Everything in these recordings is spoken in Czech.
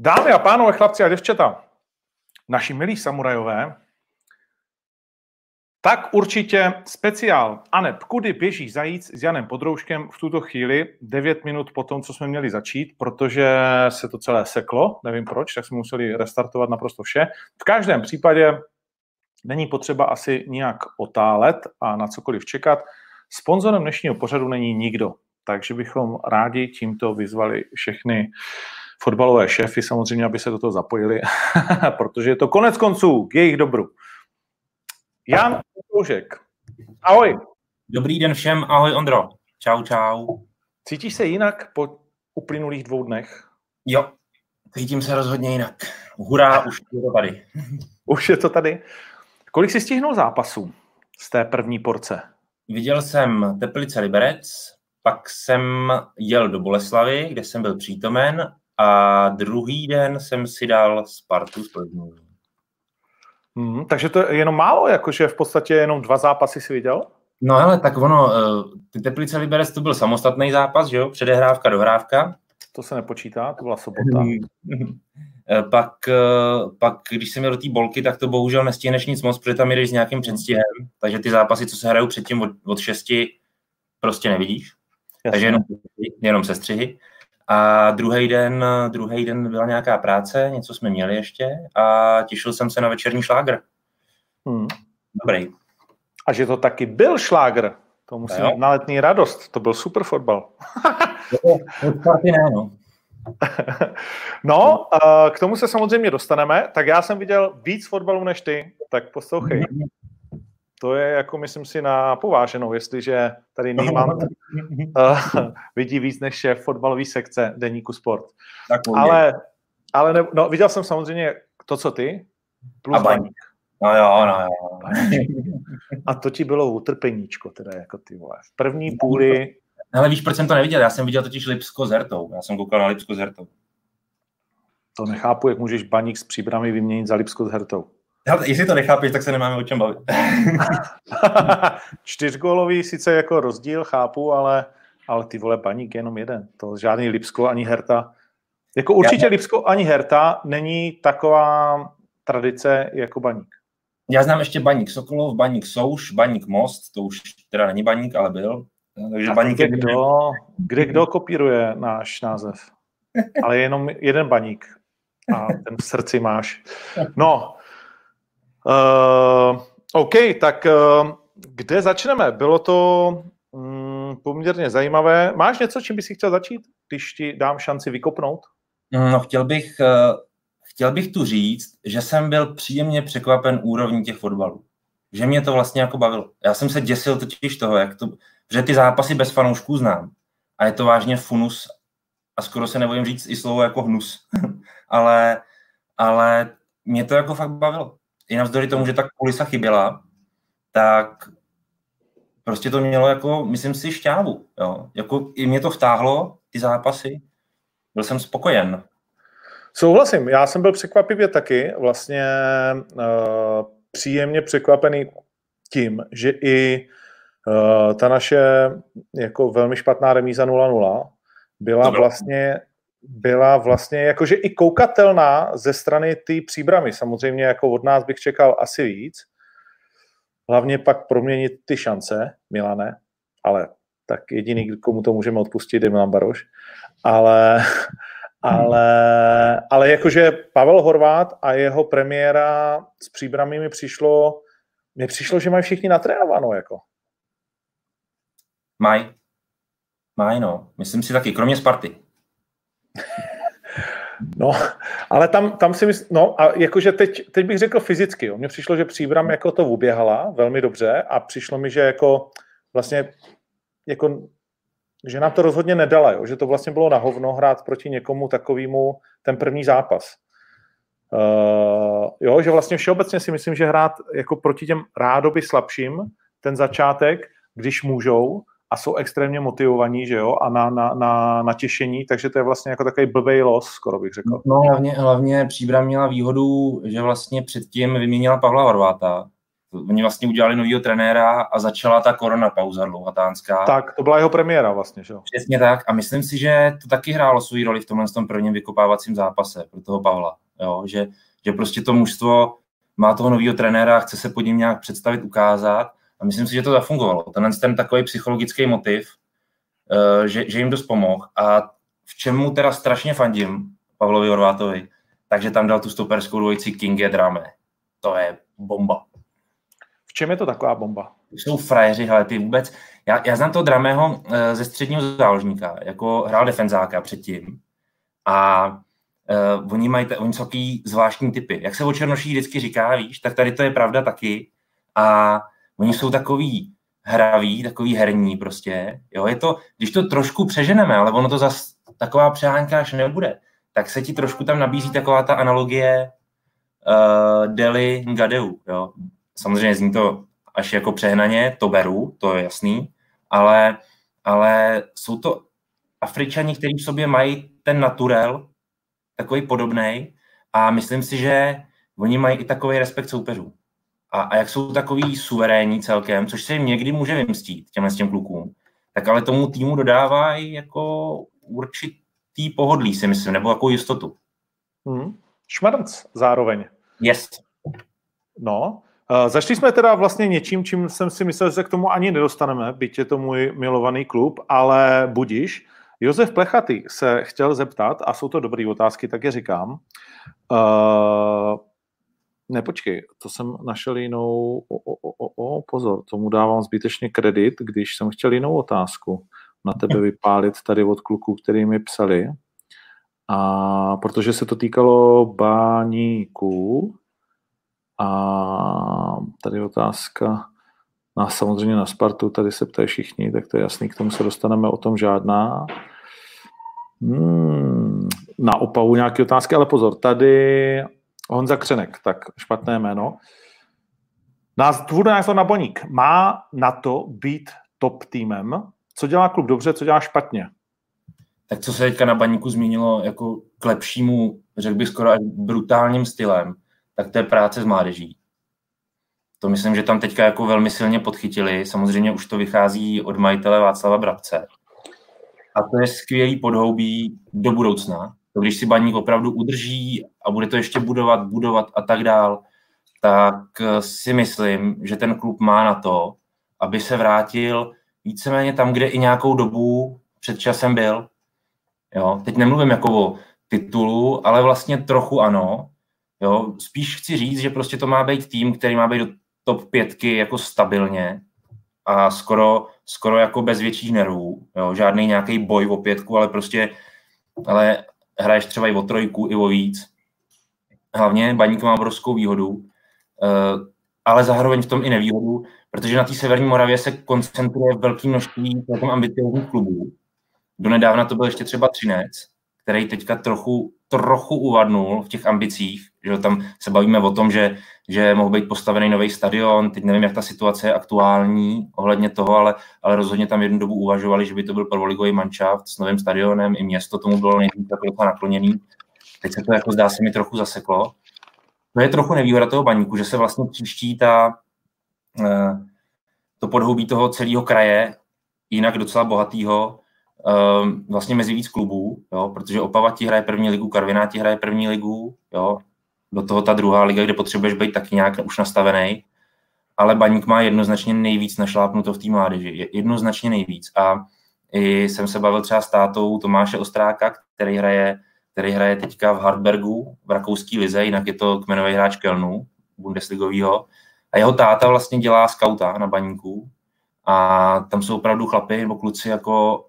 Dámy a pánové, chlapci a děvčata, naši milí samurajové, tak určitě speciál Aneb, kudy běží zajíc s Janem Podrouškem v tuto chvíli, 9 minut po tom, co jsme měli začít, protože se to celé seklo, nevím proč, tak jsme museli restartovat naprosto vše. V každém případě není potřeba asi nijak otálet a na cokoliv čekat. Sponzorem dnešního pořadu není nikdo, takže bychom rádi tímto vyzvali všechny fotbalové šéfy samozřejmě, aby se do toho zapojili, protože je to konec konců k jejich dobru. Jan Koužek. Ahoj. Dobrý den všem, ahoj Ondro. Čau, čau. Cítíš se jinak po uplynulých dvou dnech? Jo, cítím se rozhodně jinak. Hurá, už je to tady. už je to tady. Kolik jsi stihnul zápasů z té první porce? Viděl jsem Teplice Liberec, pak jsem jel do Boleslavy, kde jsem byl přítomen a druhý den jsem si dal Spartu z Plzní. Hmm, takže to je jenom málo, jakože v podstatě jenom dva zápasy si viděl? No ale tak ono, eh, ty Teplice Liberec to byl samostatný zápas, že jo? Předehrávka, dohrávka. To se nepočítá, to byla sobota. Eh, pak, eh, pak, když jsem měl do té bolky, tak to bohužel nestihneš nic moc, protože tam jdeš s nějakým předstihem, takže ty zápasy, co se hrajou předtím od, od šesti, prostě nevidíš. Jasně. Takže jenom, jenom se střihy. A druhý den, druhý den byla nějaká práce, něco jsme měli ještě a těšil jsem se na večerní šlágr. Hmm. Dobrý. A že to taky byl šlágr, to musí být na letní radost, to byl super fotbal. no. no, k tomu se samozřejmě dostaneme, tak já jsem viděl víc fotbalu než ty, tak poslouchej. To je jako, myslím si, na pováženou, jestliže tady Nýman uh, vidí víc než šéf fotbalový sekce deníku Sport. Tak ale, ale ne, no, viděl jsem samozřejmě to, co ty, plus A baník. No jo, no jo. A to ti bylo utrpeníčko, teda jako ty vole. V první půli... Ale víš, proč jsem to neviděl? Já jsem viděl totiž Lipsko s Hertou. Já jsem koukal na Lipsko s Hertou. To nechápu, jak můžeš baník s příbrami vyměnit za Lipsko s Hertou. Ale jestli to nechápeš, tak se nemáme o čem bavit. Čtyřgólový sice jako rozdíl, chápu, ale, ale ty vole, baník jenom jeden. To žádný Lipsko ani Herta. Jako určitě Já... Lipsko ani Herta není taková tradice jako baník. Já znám ještě baník Sokolov, baník Souš, baník Most, to už teda není baník, ale byl. Takže baník kde, je... kdo, kde kdo kopíruje náš název? Ale jenom jeden baník. A ten v srdci máš. No, Uh, OK, tak uh, kde začneme? Bylo to um, poměrně zajímavé. Máš něco, čím bys chtěl začít, když ti dám šanci vykopnout? No, chtěl bych, uh, chtěl bych tu říct, že jsem byl příjemně překvapen úrovní těch fotbalů. Že mě to vlastně jako bavilo. Já jsem se děsil totiž toho, jak to, že ty zápasy bez fanoušků znám. A je to vážně funus a skoro se nebojím říct i slovo jako hnus. ale, ale mě to jako fakt bavilo i navzdory tomu, že ta kulisa chyběla, tak prostě to mělo jako, myslím si, šťávu. Jo. Jako i mě to vtáhlo, ty zápasy. Byl jsem spokojen. Souhlasím, já jsem byl překvapivě taky vlastně uh, příjemně překvapený tím, že i uh, ta naše jako velmi špatná remíza 0-0 byla vlastně byla vlastně jakože i koukatelná ze strany té příbramy. Samozřejmě jako od nás bych čekal asi víc. Hlavně pak proměnit ty šance, Milane, ale tak jediný, komu to můžeme odpustit, je Milan Baroš. Ale, ale, ale jakože Pavel Horvát a jeho premiéra s příbramy mi přišlo, mi přišlo, že mají všichni natrénováno. Jako. Maj. Maj, no. Myslím si taky, kromě Sparty. No, ale tam, tam si myslím, no a jakože teď, teď bych řekl fyzicky, jo. mně přišlo, že Příbram jako to uběhala velmi dobře a přišlo mi, že jako vlastně jako, že nám to rozhodně nedala, jo. že to vlastně bylo na hovno hrát proti někomu takovému ten první zápas. Uh, jo, že vlastně všeobecně si myslím, že hrát jako proti těm rádoby slabším ten začátek, když můžou, a jsou extrémně motivovaní, že jo, a na, na, na, na těšení, takže to je vlastně jako takový blbej los, skoro bych řekl. No hlavně, hlavně Příbram měla výhodu, že vlastně předtím vyměnila Pavla Horváta Oni vlastně udělali novýho trenéra a začala ta korona pauza dlouhatánská. Tak, to byla jeho premiéra vlastně, že jo? Přesně tak a myslím si, že to taky hrálo svou roli v tomhle tom prvním vykopávacím zápase pro toho Pavla, jo? Že, že prostě to mužstvo má toho nového trenéra, chce se pod ním nějak představit, ukázat a myslím si, že to zafungovalo. Tenhle ten takový psychologický motiv, eh, že, že jim dost pomohl a v čemu teda strašně fandím Pavlovi Horvátovi, takže tam dal tu stoperskou dvojici Kinge Drame. To je bomba. V čem je to taková bomba? Jsou frajeři, ale ty vůbec... Já, já znám toho Dramého eh, ze středního záložníka, jako hrál defenzáka předtím. A uh, oni mají oni jsou takový zvláštní typy. Jak se o Černoší vždycky říká, víš, tak tady to je pravda taky. A oni jsou takový hraví, takový herní prostě. Jo, je to, když to trošku přeženeme, ale ono to zas taková přehánka až nebude, tak se ti trošku tam nabízí taková ta analogie uh, Deli Ngadeu. Jo. Samozřejmě zní to až jako přehnaně, to beru, to je jasný, ale, ale jsou to Afričani, kteří v sobě mají ten naturel, takový podobný, a myslím si, že oni mají i takový respekt soupeřů. A, a jak jsou takový suverénní celkem, což se jim někdy může vymstít těmhle s těm klukům, tak ale tomu týmu dodává i jako určitý pohodlí, si myslím, nebo jako jistotu. Hmm. Šmrnc zároveň. Yes. No, uh, začali jsme teda vlastně něčím, čím jsem si myslel, že se k tomu ani nedostaneme, byť je to můj milovaný klub, ale budíš. Josef Plechaty se chtěl zeptat, a jsou to dobré otázky, tak je říkám. Uh, ne, počkej, to jsem našel jinou, o, o, o, o, pozor, tomu dávám zbytečně kredit, když jsem chtěl jinou otázku na tebe vypálit tady od kluků, který mi psali. A protože se to týkalo báníků, a tady otázka na samozřejmě na Spartu, tady se ptají všichni, tak to je jasný, k tomu se dostaneme o tom žádná. Hmm, na opavu nějaké otázky, ale pozor, tady Honza Křenek, tak špatné jméno. Nás tvůr názor na Boník. Má na to být top týmem? Co dělá klub dobře, co dělá špatně? Tak co se teďka na Baníku zmínilo jako k lepšímu, řekl bych skoro až brutálním stylem, tak to je práce s mládeží. To myslím, že tam teďka jako velmi silně podchytili. Samozřejmě už to vychází od majitele Václava Brabce. A to je skvělý podhoubí do budoucna. To když si baník opravdu udrží a bude to ještě budovat, budovat a tak dál, tak si myslím, že ten klub má na to, aby se vrátil víceméně tam, kde i nějakou dobu před časem byl. Jo? Teď nemluvím jako o titulu, ale vlastně trochu ano. Jo? Spíš chci říct, že prostě to má být tým, který má být do top pětky jako stabilně a skoro, skoro jako bez větších nervů. Jo? Žádný nějaký boj o pětku, ale prostě ale hraješ třeba i o trojku, i o víc. Hlavně Baník má obrovskou výhodu, eh, ale zároveň v tom i nevýhodu, protože na té severní Moravě se koncentruje velké množství ambiciozních klubů. Donedávna to byl ještě třeba Třinec, který teďka trochu, trochu uvadnul v těch ambicích, že tam se bavíme o tom, že, že mohl být postavený nový stadion, teď nevím, jak ta situace je aktuální ohledně toho, ale, ale rozhodně tam jednu dobu uvažovali, že by to byl prvoligový manšaft s novým stadionem, i město tomu bylo nejdřív jako nakloněný. Teď se to jako zdá se mi trochu zaseklo. To je trochu nevýhoda toho baníku, že se vlastně příští ta, eh, to podhoubí toho celého kraje, jinak docela bohatýho, um, vlastně mezi víc klubů, jo, protože Opava ti hraje první ligu, Karviná ti hraje první ligu, jo, do toho ta druhá liga, kde potřebuješ být taky nějak už nastavený, ale Baník má jednoznačně nejvíc našlápnuto v té mládeži, jednoznačně nejvíc. A i jsem se bavil třeba s tátou Tomáše Ostráka, který hraje, který hraje teďka v Hartbergu v rakouské lize, jinak je to kmenový hráč Kelnu, Bundesligovýho. A jeho táta vlastně dělá skauta na baníku. A tam jsou opravdu chlapy nebo kluci jako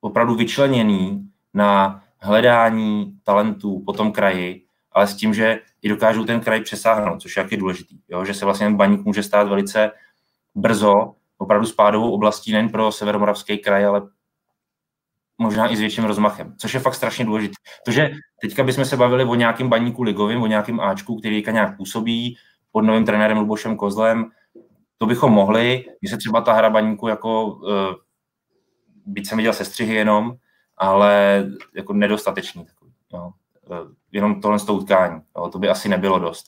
opravdu vyčleněný na hledání talentů po tom kraji, ale s tím, že i dokážou ten kraj přesáhnout, což je jaký důležitý. Jo? Že se vlastně baník může stát velice brzo opravdu spádovou oblastí nejen pro severomoravský kraj, ale možná i s větším rozmachem, což je fakt strašně důležité. To, že teďka bychom se bavili o nějakém baníku ligovým, o nějakém Ačku, který nějak působí pod novým trenérem Lubošem Kozlem, to bychom mohli, když se třeba ta hra baníku jako uh, byť jsem viděl sestřihy jenom, ale jako nedostatečný takový. Jo. Eh, jenom tohle z toho utkání. Jo. To by asi nebylo dost.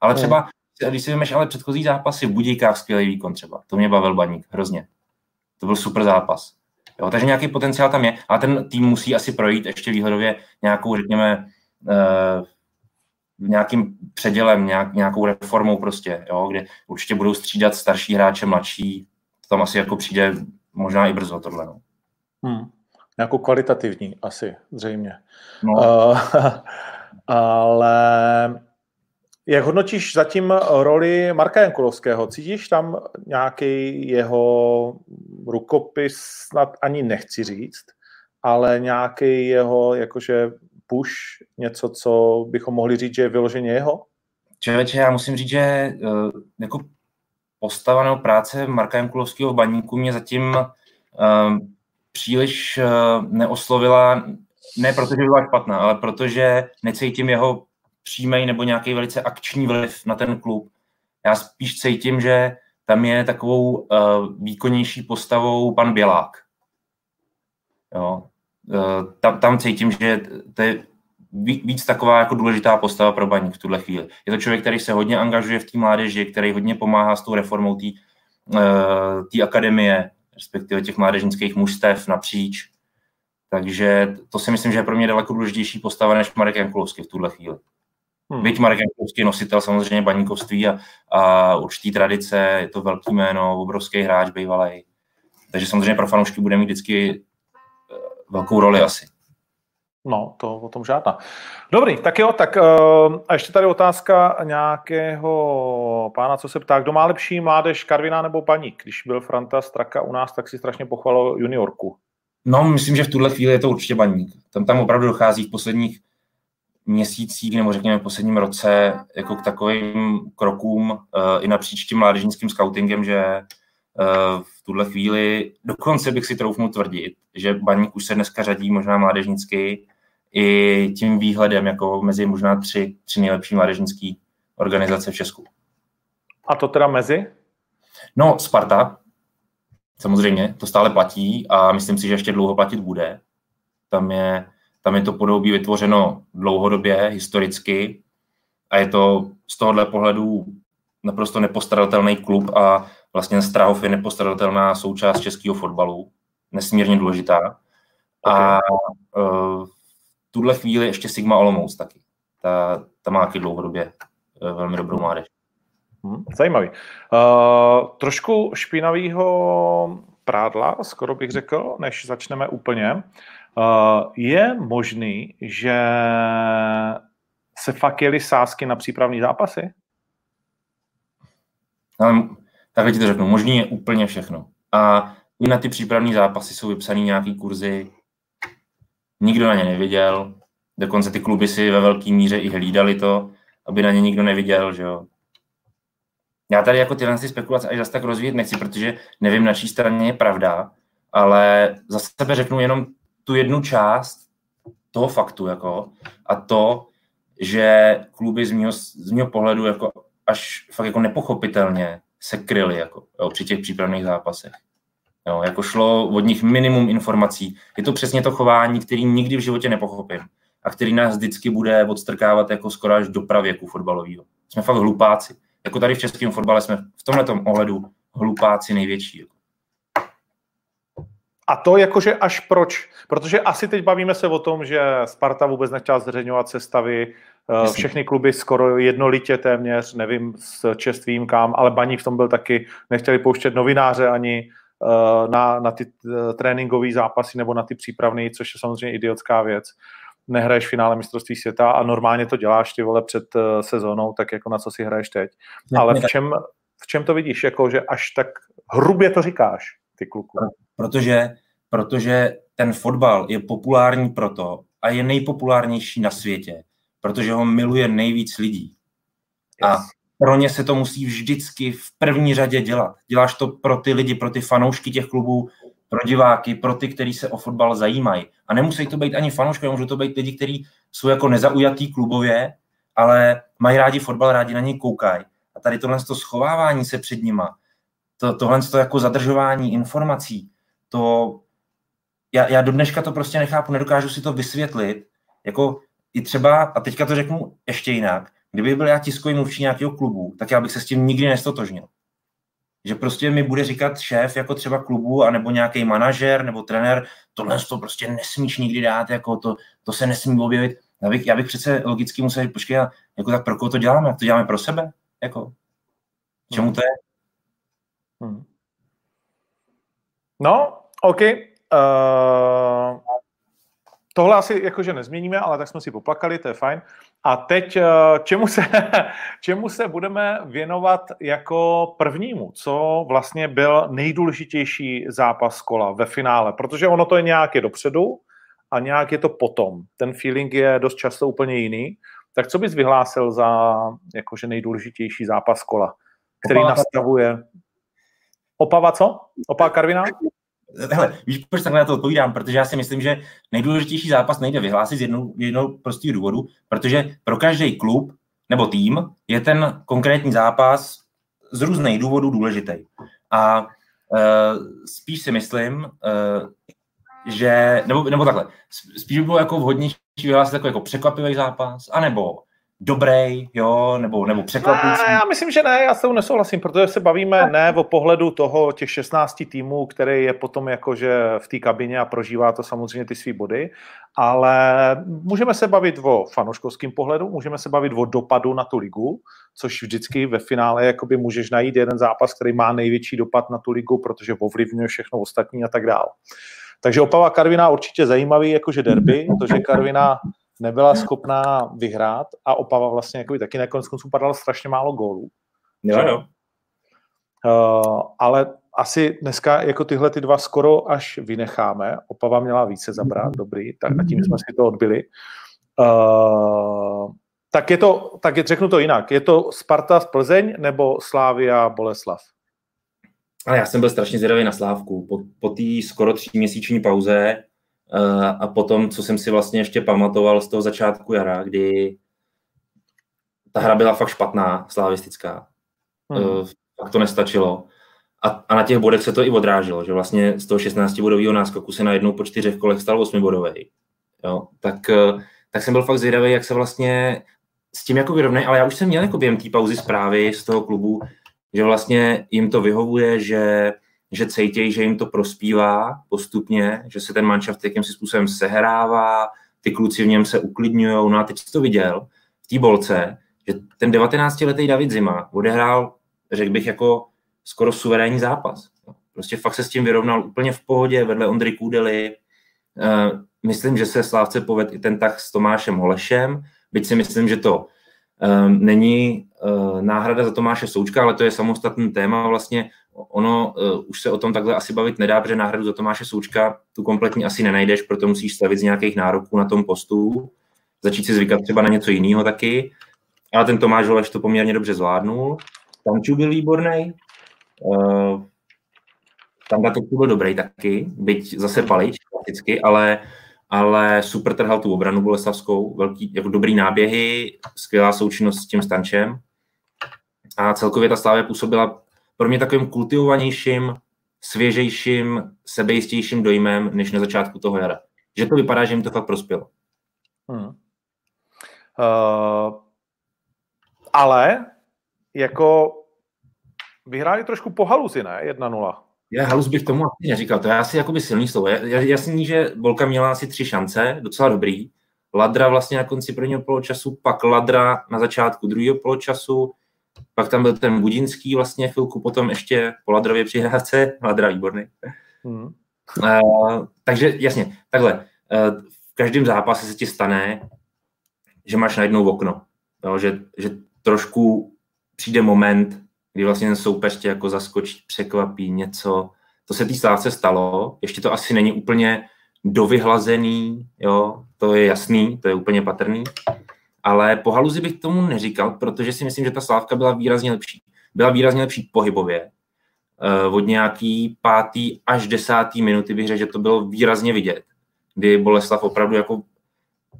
Ale třeba, když si vezmeš ale předchozí zápasy v Budíkách, skvělý výkon třeba. To mě bavil Baník, hrozně. To byl super zápas. Jo, takže nějaký potenciál tam je, ale ten tým musí asi projít ještě výhledově nějakou, řekněme, uh, nějakým předělem, nějak, nějakou reformou prostě, jo, kde určitě budou střídat starší hráče, mladší, to tam asi jako přijde možná i brzo tohle. No. Hmm. Nějakou kvalitativní asi, zřejmě. No. Uh, ale jak hodnotíš zatím roli Marka Jankulovského? Cítíš tam nějaký jeho rukopis, snad ani nechci říct, ale nějaký jeho jakože push, něco, co bychom mohli říct, že je vyloženě jeho? Člověče, já musím říct, že uh, jako postava nebo práce Marka Jankulovského v baníku mě zatím uh, příliš uh, neoslovila, ne protože byla špatná, ale protože necítím jeho přímý nebo nějaký velice akční vliv na ten klub. Já spíš cítím, že tam je takovou uh, výkonnější postavou pan Bělák. Jo. Uh, tam, tam cítím, že to je víc taková jako důležitá postava pro baník v tuhle chvíli. Je to člověk, který se hodně angažuje v té mládeži, který hodně pomáhá s tou reformou té akademie, respektive těch mládežnických mužstev napříč. Takže to si myslím, že je pro mě daleko důležitější postava než Marek Jankulovský v tuhle chvíli. Hmm. Byť Marek Jankovský nositel samozřejmě baníkovství a, a určitý tradice, je to velký jméno, obrovský hráč bývalý. Takže samozřejmě pro fanoušky bude mít vždycky eh, velkou roli asi. No, to o tom žádná. Dobrý, tak jo, tak uh, a ještě tady otázka nějakého pána, co se ptá, kdo má lepší mládež, Karviná nebo Baník? Když byl Franta Straka u nás, tak si strašně pochvalo juniorku. No, myslím, že v tuhle chvíli je to určitě Baník. Tam tam opravdu dochází v posledních měsících nebo řekněme v posledním roce jako k takovým krokům uh, i napříč tím mládežnickým scoutingem, že uh, v tuhle chvíli dokonce bych si troufnul tvrdit, že Baník už se dneska řadí možná mládežnicky i tím výhledem jako mezi možná tři, tři nejlepší mládežnické organizace v Česku. A to teda mezi? No, Sparta, samozřejmě, to stále platí a myslím si, že ještě dlouho platit bude. Tam je tam je to podobí vytvořeno dlouhodobě, historicky a je to z tohohle pohledu naprosto nepostradatelný klub a vlastně Strahov je nepostradatelná součást českého fotbalu, nesmírně důležitá. Okay. A uh, v tuhle chvíli ještě Sigma Olomouc taky. Ta, ta má taky dlouhodobě uh, velmi dobrou mládež. Hmm, zajímavý. Uh, trošku špinavého prádla, skoro bych řekl, než začneme úplně. Eh, je možný, že se fakt jeli sázky na přípravní zápasy? Ale, takhle ti to řeknu, možný je úplně všechno. A i na ty přípravní zápasy jsou vypsané nějaký kurzy, nikdo na ně neviděl, dokonce ty kluby si ve velké míře i hlídali to, aby na ně nikdo neviděl, že jo. Já tady jako tyhle spekulace až zase tak rozvíjet nechci, protože nevím, na čí straně je pravda, ale za sebe řeknu jenom tu jednu část toho faktu, jako, a to, že kluby z mého, z mého pohledu jako až fakt jako nepochopitelně se kryly jako, jo, při těch přípravných zápasech. Jo, jako šlo od nich minimum informací. Je to přesně to chování, který nikdy v životě nepochopím a který nás vždycky bude odstrkávat jako skoro až do pravěku fotbalového. Jsme fakt hlupáci. Jako tady v českém fotbale jsme v tomhle ohledu hlupáci největší. Jako. A to jakože až proč? Protože asi teď bavíme se o tom, že Sparta vůbec nechtěla zveřejňovat sestavy, eh, všechny kluby skoro jednolitě téměř, nevím s čestvím kam, ale Baník v tom byl taky, nechtěli pouštět novináře ani na, na ty eh, tréninkové zápasy nebo na ty přípravné, což je samozřejmě idiotská věc. Nehraješ finále mistrovství světa a normálně to děláš ty vole před sezónou, tak jako na co si hraješ teď. Ale v čem, v čem to vidíš, jako že až tak hrubě to říkáš, ty kluku? Protože protože ten fotbal je populární proto a je nejpopulárnější na světě, protože ho miluje nejvíc lidí. Yes. A pro ně se to musí vždycky v první řadě dělat. Děláš to pro ty lidi, pro ty fanoušky těch klubů, pro diváky, pro ty, kteří se o fotbal zajímají. A nemusí to být ani fanoušky, můžou to být lidi, kteří jsou jako nezaujatý klubově, ale mají rádi fotbal, rádi na něj koukají. A tady tohle to schovávání se před nima, to, tohle to jako zadržování informací, to já, já do dneška to prostě nechápu, nedokážu si to vysvětlit. Jako i třeba, a teďka to řeknu ještě jinak, kdyby byl já tiskový mluvčí nějakého klubu, tak já bych se s tím nikdy nestotožnil. Že prostě mi bude říkat šéf jako třeba klubu, anebo nějaký manažer nebo trenér, tohle to prostě nesmíš nikdy dát, jako to, to se nesmí objevit. Já bych, já bych přece logicky musel říct, počkej, jako tak pro koho to děláme? To děláme pro sebe? Jako, čemu to je? Hmm. No, OK. Uh, tohle asi jakože nezměníme, ale tak jsme si poplakali, to je fajn. A teď uh, čemu se, čemu se budeme věnovat jako prvnímu? Co vlastně byl nejdůležitější zápas kola ve finále? Protože ono to je nějak je dopředu a nějak je to potom. Ten feeling je dost často úplně jiný. Tak co bys vyhlásil za jakože nejdůležitější zápas kola, který Opava nastavuje... Opava co? Opava Karvina? Hele, víš, proč takhle na to odpovídám? Protože já si myslím, že nejdůležitější zápas nejde vyhlásit z jednou, jednou prostého důvodu, protože pro každý klub nebo tým je ten konkrétní zápas z různých důvodů důležitý. A uh, spíš si myslím, uh, že, nebo, nebo takhle, spíš by bylo jako vhodnější vyhlásit jako, jako překvapivý zápas, anebo dobrý, jo, nebo, nebo překvapující? Ne, já myslím, že ne, já s tou nesouhlasím, protože se bavíme ne o pohledu toho těch 16 týmů, který je potom jakože v té kabině a prožívá to samozřejmě ty svý body, ale můžeme se bavit o fanoškovském pohledu, můžeme se bavit o dopadu na tu ligu, což vždycky ve finále jakoby můžeš najít jeden zápas, který má největší dopad na tu ligu, protože ovlivňuje všechno ostatní a tak dále. Takže Opava Karvina určitě zajímavý, jakože derby, to, že Karvina nebyla schopná vyhrát a Opava vlastně jako taky nakonec konců padalo strašně málo gólů. Jo, jo. Uh, ale asi dneska jako tyhle ty dva skoro až vynecháme. Opava měla více zabrat, dobrý, tak a tím jsme si to odbili. Uh, tak je to, tak je, řeknu to jinak. Je to Sparta z Plzeň nebo Slávia Boleslav? Ale já jsem byl strašně zvědavý na Slávku. Po, po té skoro tříměsíční pauze Eh, a potom, co jsem si vlastně ještě pamatoval z toho začátku jara, kdy ta hra byla fakt špatná, slavistická. Hmm. Uh, fakt to nestačilo. A, a na těch bodech se to i odráželo, že vlastně z toho 16 bodového náskoku se najednou po čtyřech kolech stal 8 bodový. Jo, tak, eh, tak jsem byl fakt zvědavý, jak se vlastně s tím jako vyrovnají, ale já už jsem měl jako během té pauzy zprávy z toho klubu, že vlastně jim to vyhovuje, že že cítějí, že jim to prospívá postupně, že se ten manšaft jakým způsobem sehrává, ty kluci v něm se uklidňují. No a teď jsi to viděl v té bolce, že ten 19-letý David Zima odehrál, řekl bych, jako skoro suverénní zápas. Prostě fakt se s tím vyrovnal úplně v pohodě vedle Ondry Kůdely. Eh, myslím, že se Slávce poved i ten tak s Tomášem Holešem, byť si myslím, že to um, není uh, náhrada za Tomáše Součka, ale to je samostatný téma. Vlastně ono uh, už se o tom takhle asi bavit nedá, protože náhradu za Tomáše Součka tu kompletně asi nenajdeš, proto musíš stavit z nějakých nároků na tom postu, začít si zvykat třeba na něco jiného taky. Ale ten Tomáš Holeš to poměrně dobře zvládnul. Tamču byl výborný. Uh, tam to byl dobrý taky, byť zase palič prakticky, ale ale super trhal tu obranu Boleslavskou, velký, jako dobrý náběhy, skvělá součinnost s tím Stančem a celkově ta Slávě působila pro mě takovým kultivovanějším, svěžejším, sebejistějším dojmem, než na začátku toho jara. Že to vypadá, že jim to fakt prospělo. Hmm. Uh, ale jako vyhráli trošku po haluzi, ne? 1-0. Já halus bych tomu asi neříkal, to je asi jakoby silný slovo. Jasný, že Bolka měla asi tři šance, docela dobrý. Ladra vlastně na konci prvního poločasu, pak Ladra na začátku druhého poločasu, pak tam byl ten Budinský vlastně chvilku potom ještě po Ladrově přihrávce, Ladra výborný. Hmm. Uh, takže jasně, takhle, uh, v každém zápase se ti stane, že máš najednou okno, jo, že, že trošku přijde moment, kdy vlastně ten soupeř tě jako zaskočí, překvapí něco. To se té slávce stalo, ještě to asi není úplně dovyhlazený, jo, to je jasný, to je úplně patrný, ale po haluzi bych tomu neříkal, protože si myslím, že ta slávka byla výrazně lepší. Byla výrazně lepší pohybově. Eh, od nějaký pátý až desátý minuty bych řekl, že to bylo výrazně vidět, kdy Boleslav opravdu jako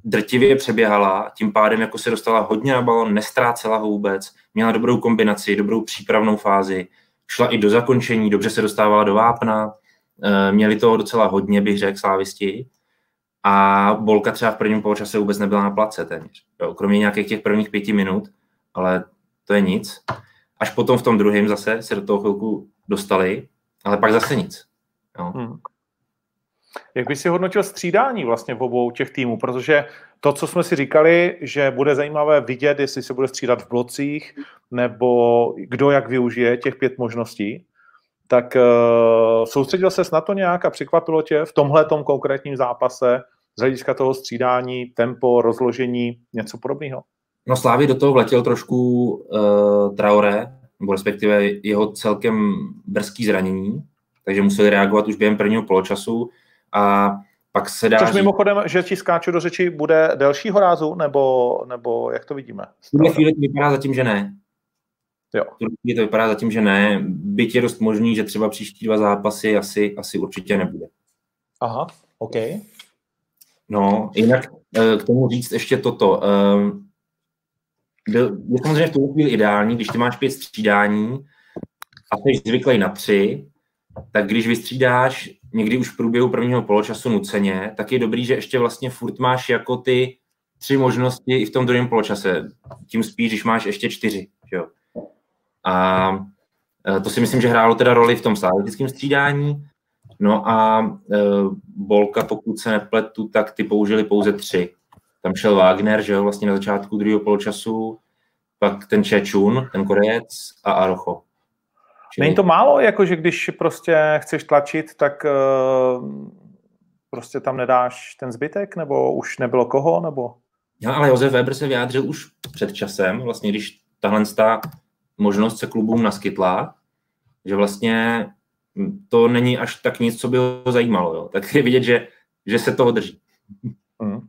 drtivě přeběhala, tím pádem jako se dostala hodně na balon, nestrácela ho vůbec, měla dobrou kombinaci, dobrou přípravnou fázi, šla i do zakončení, dobře se dostávala do vápna, eh, měli toho docela hodně, bych řekl, slávisti. A Bolka třeba v prvním poločase vůbec nebyla na place téměř. Jo, kromě nějakých těch prvních pěti minut, ale to je nic. Až potom v tom druhém zase se do toho chvilku dostali, ale pak zase nic. Jo. Hmm. Jak by si hodnotil střídání vlastně v obou těch týmů? Protože to, co jsme si říkali, že bude zajímavé vidět, jestli se bude střídat v blocích, nebo kdo jak využije těch pět možností, tak uh, soustředil se na to nějak a překvapilo tě v tomhle konkrétním zápase z hlediska toho střídání, tempo, rozložení, něco podobného? No Slávy do toho vletěl trošku uh, Traoré, nebo respektive jeho celkem brzký zranění, takže museli reagovat už během prvního poločasu a pak se dá Což říct... mimochodem, že ti skáču do řeči, bude delšího rázu, nebo, nebo jak to vidíme? V tuhle chvíli vypadá zatím, že ne. Jo. Chvíli to vypadá zatím, že ne. Byť je dost možný, že třeba příští dva zápasy asi, asi určitě nebude. Aha, OK. No, jinak eh, k tomu říct ještě toto. Byl, je samozřejmě v tuhle chvíli ideální, když ty máš pět střídání a jsi zvyklý na tři, tak když vystřídáš někdy už v průběhu prvního poločasu nuceně, tak je dobrý, že ještě vlastně furt máš jako ty tři možnosti i v tom druhém poločase. Tím spíš, když máš ještě čtyři. Jo. A e, to si myslím, že hrálo teda roli v tom slavistickém střídání. No a e, Bolka, pokud se nepletu, tak ty použili pouze tři. Tam šel Wagner, že jo, vlastně na začátku druhého poločasu, pak ten Čečun, ten Korejec a Arocho. Čili... Není to málo, jako že když prostě chceš tlačit, tak uh, prostě tam nedáš ten zbytek, nebo už nebylo koho, nebo? No, ale Josef Weber se vyjádřil už před časem, vlastně když tahle ta možnost se klubům naskytla, že vlastně to není až tak nic, co by ho zajímalo. Jo. Tak je vidět, že, že se toho drží. Hmm.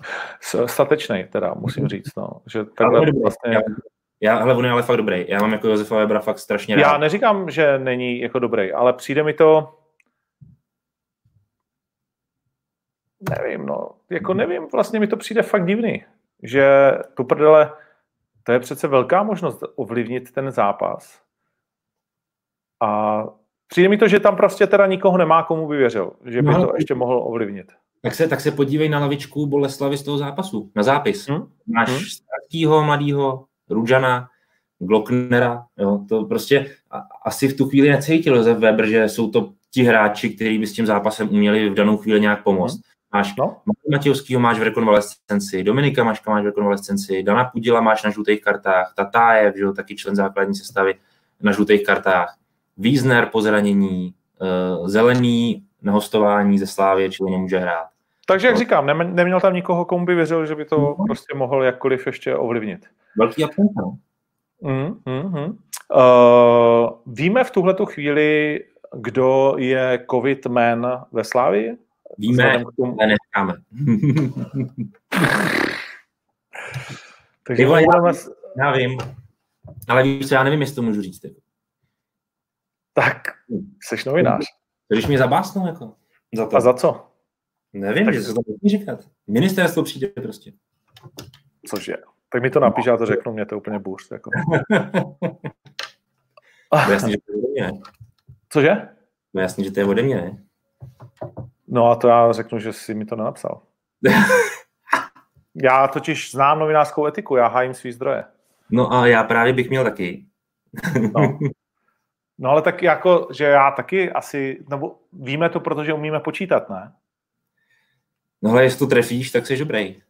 Statečný teda, musím říct. No. Že takhle vlastně... Já, hele, on je ale fakt dobrý. Já mám jako Josefa Webera fakt strašně rád. Já neříkám, že není jako dobrý, ale přijde mi to... Nevím, no. Jako nevím, vlastně mi to přijde fakt divný. Že tu prdele, to je přece velká možnost ovlivnit ten zápas. A přijde mi to, že tam prostě teda nikoho nemá, komu by věřil, že by no, to ještě mohl ovlivnit. Tak se, tak se podívej na lavičku Boleslavy z toho zápasu, na zápis. Hmm? Máš hmm? starkýho, mladýho, Rudžana, Glocknera, jo, to prostě asi v tu chvíli necítil Josef Weber, že jsou to ti hráči, kteří by s tím zápasem uměli v danou chvíli nějak pomoct. Hmm. Máš no? Matějovskýho máš v rekonvalescenci, Dominika Maška máš v rekonvalescenci, Dana Pudila máš na žlutých kartách, Tatájev, že jo, taky člen základní sestavy na žlutých kartách, Wiesner po zranění, uh, Zelený na hostování ze Slávě, čili nemůže hrát. Takže jak no. říkám, neměl tam nikoho, komu by věřil, že by to no. prostě mohl jakkoliv ještě ovlivnit. Velký absence, no. Mm, mm, mm. Uh, víme v tuhle chvíli, kdo je covid man ve Slávii? Víme, tomu... ale necháme. Takže já, budeme... já vím, ale víš co, já nevím, jestli to můžu říct. Jako. Tak, jsi novinář. Když mě zabásnou, jako. Za to. A za co? Nevím, tak... že se to musí říkat. Ministerstvo přijde prostě. Cože? Tak mi to napíš, já to řeknu, mě to úplně bůř. Jako. to jasný, že to je ode mě, ne? Cože? No jasný, že to je ode mě, ne? No a to já řeknu, že jsi mi to nenapsal. já totiž znám novinářskou etiku, já hájím svý zdroje. No a já právě bych měl taky. no. no ale tak jako, že já taky asi, nebo víme to, protože umíme počítat, ne? No ale jestli to trefíš, tak jsi dobrý.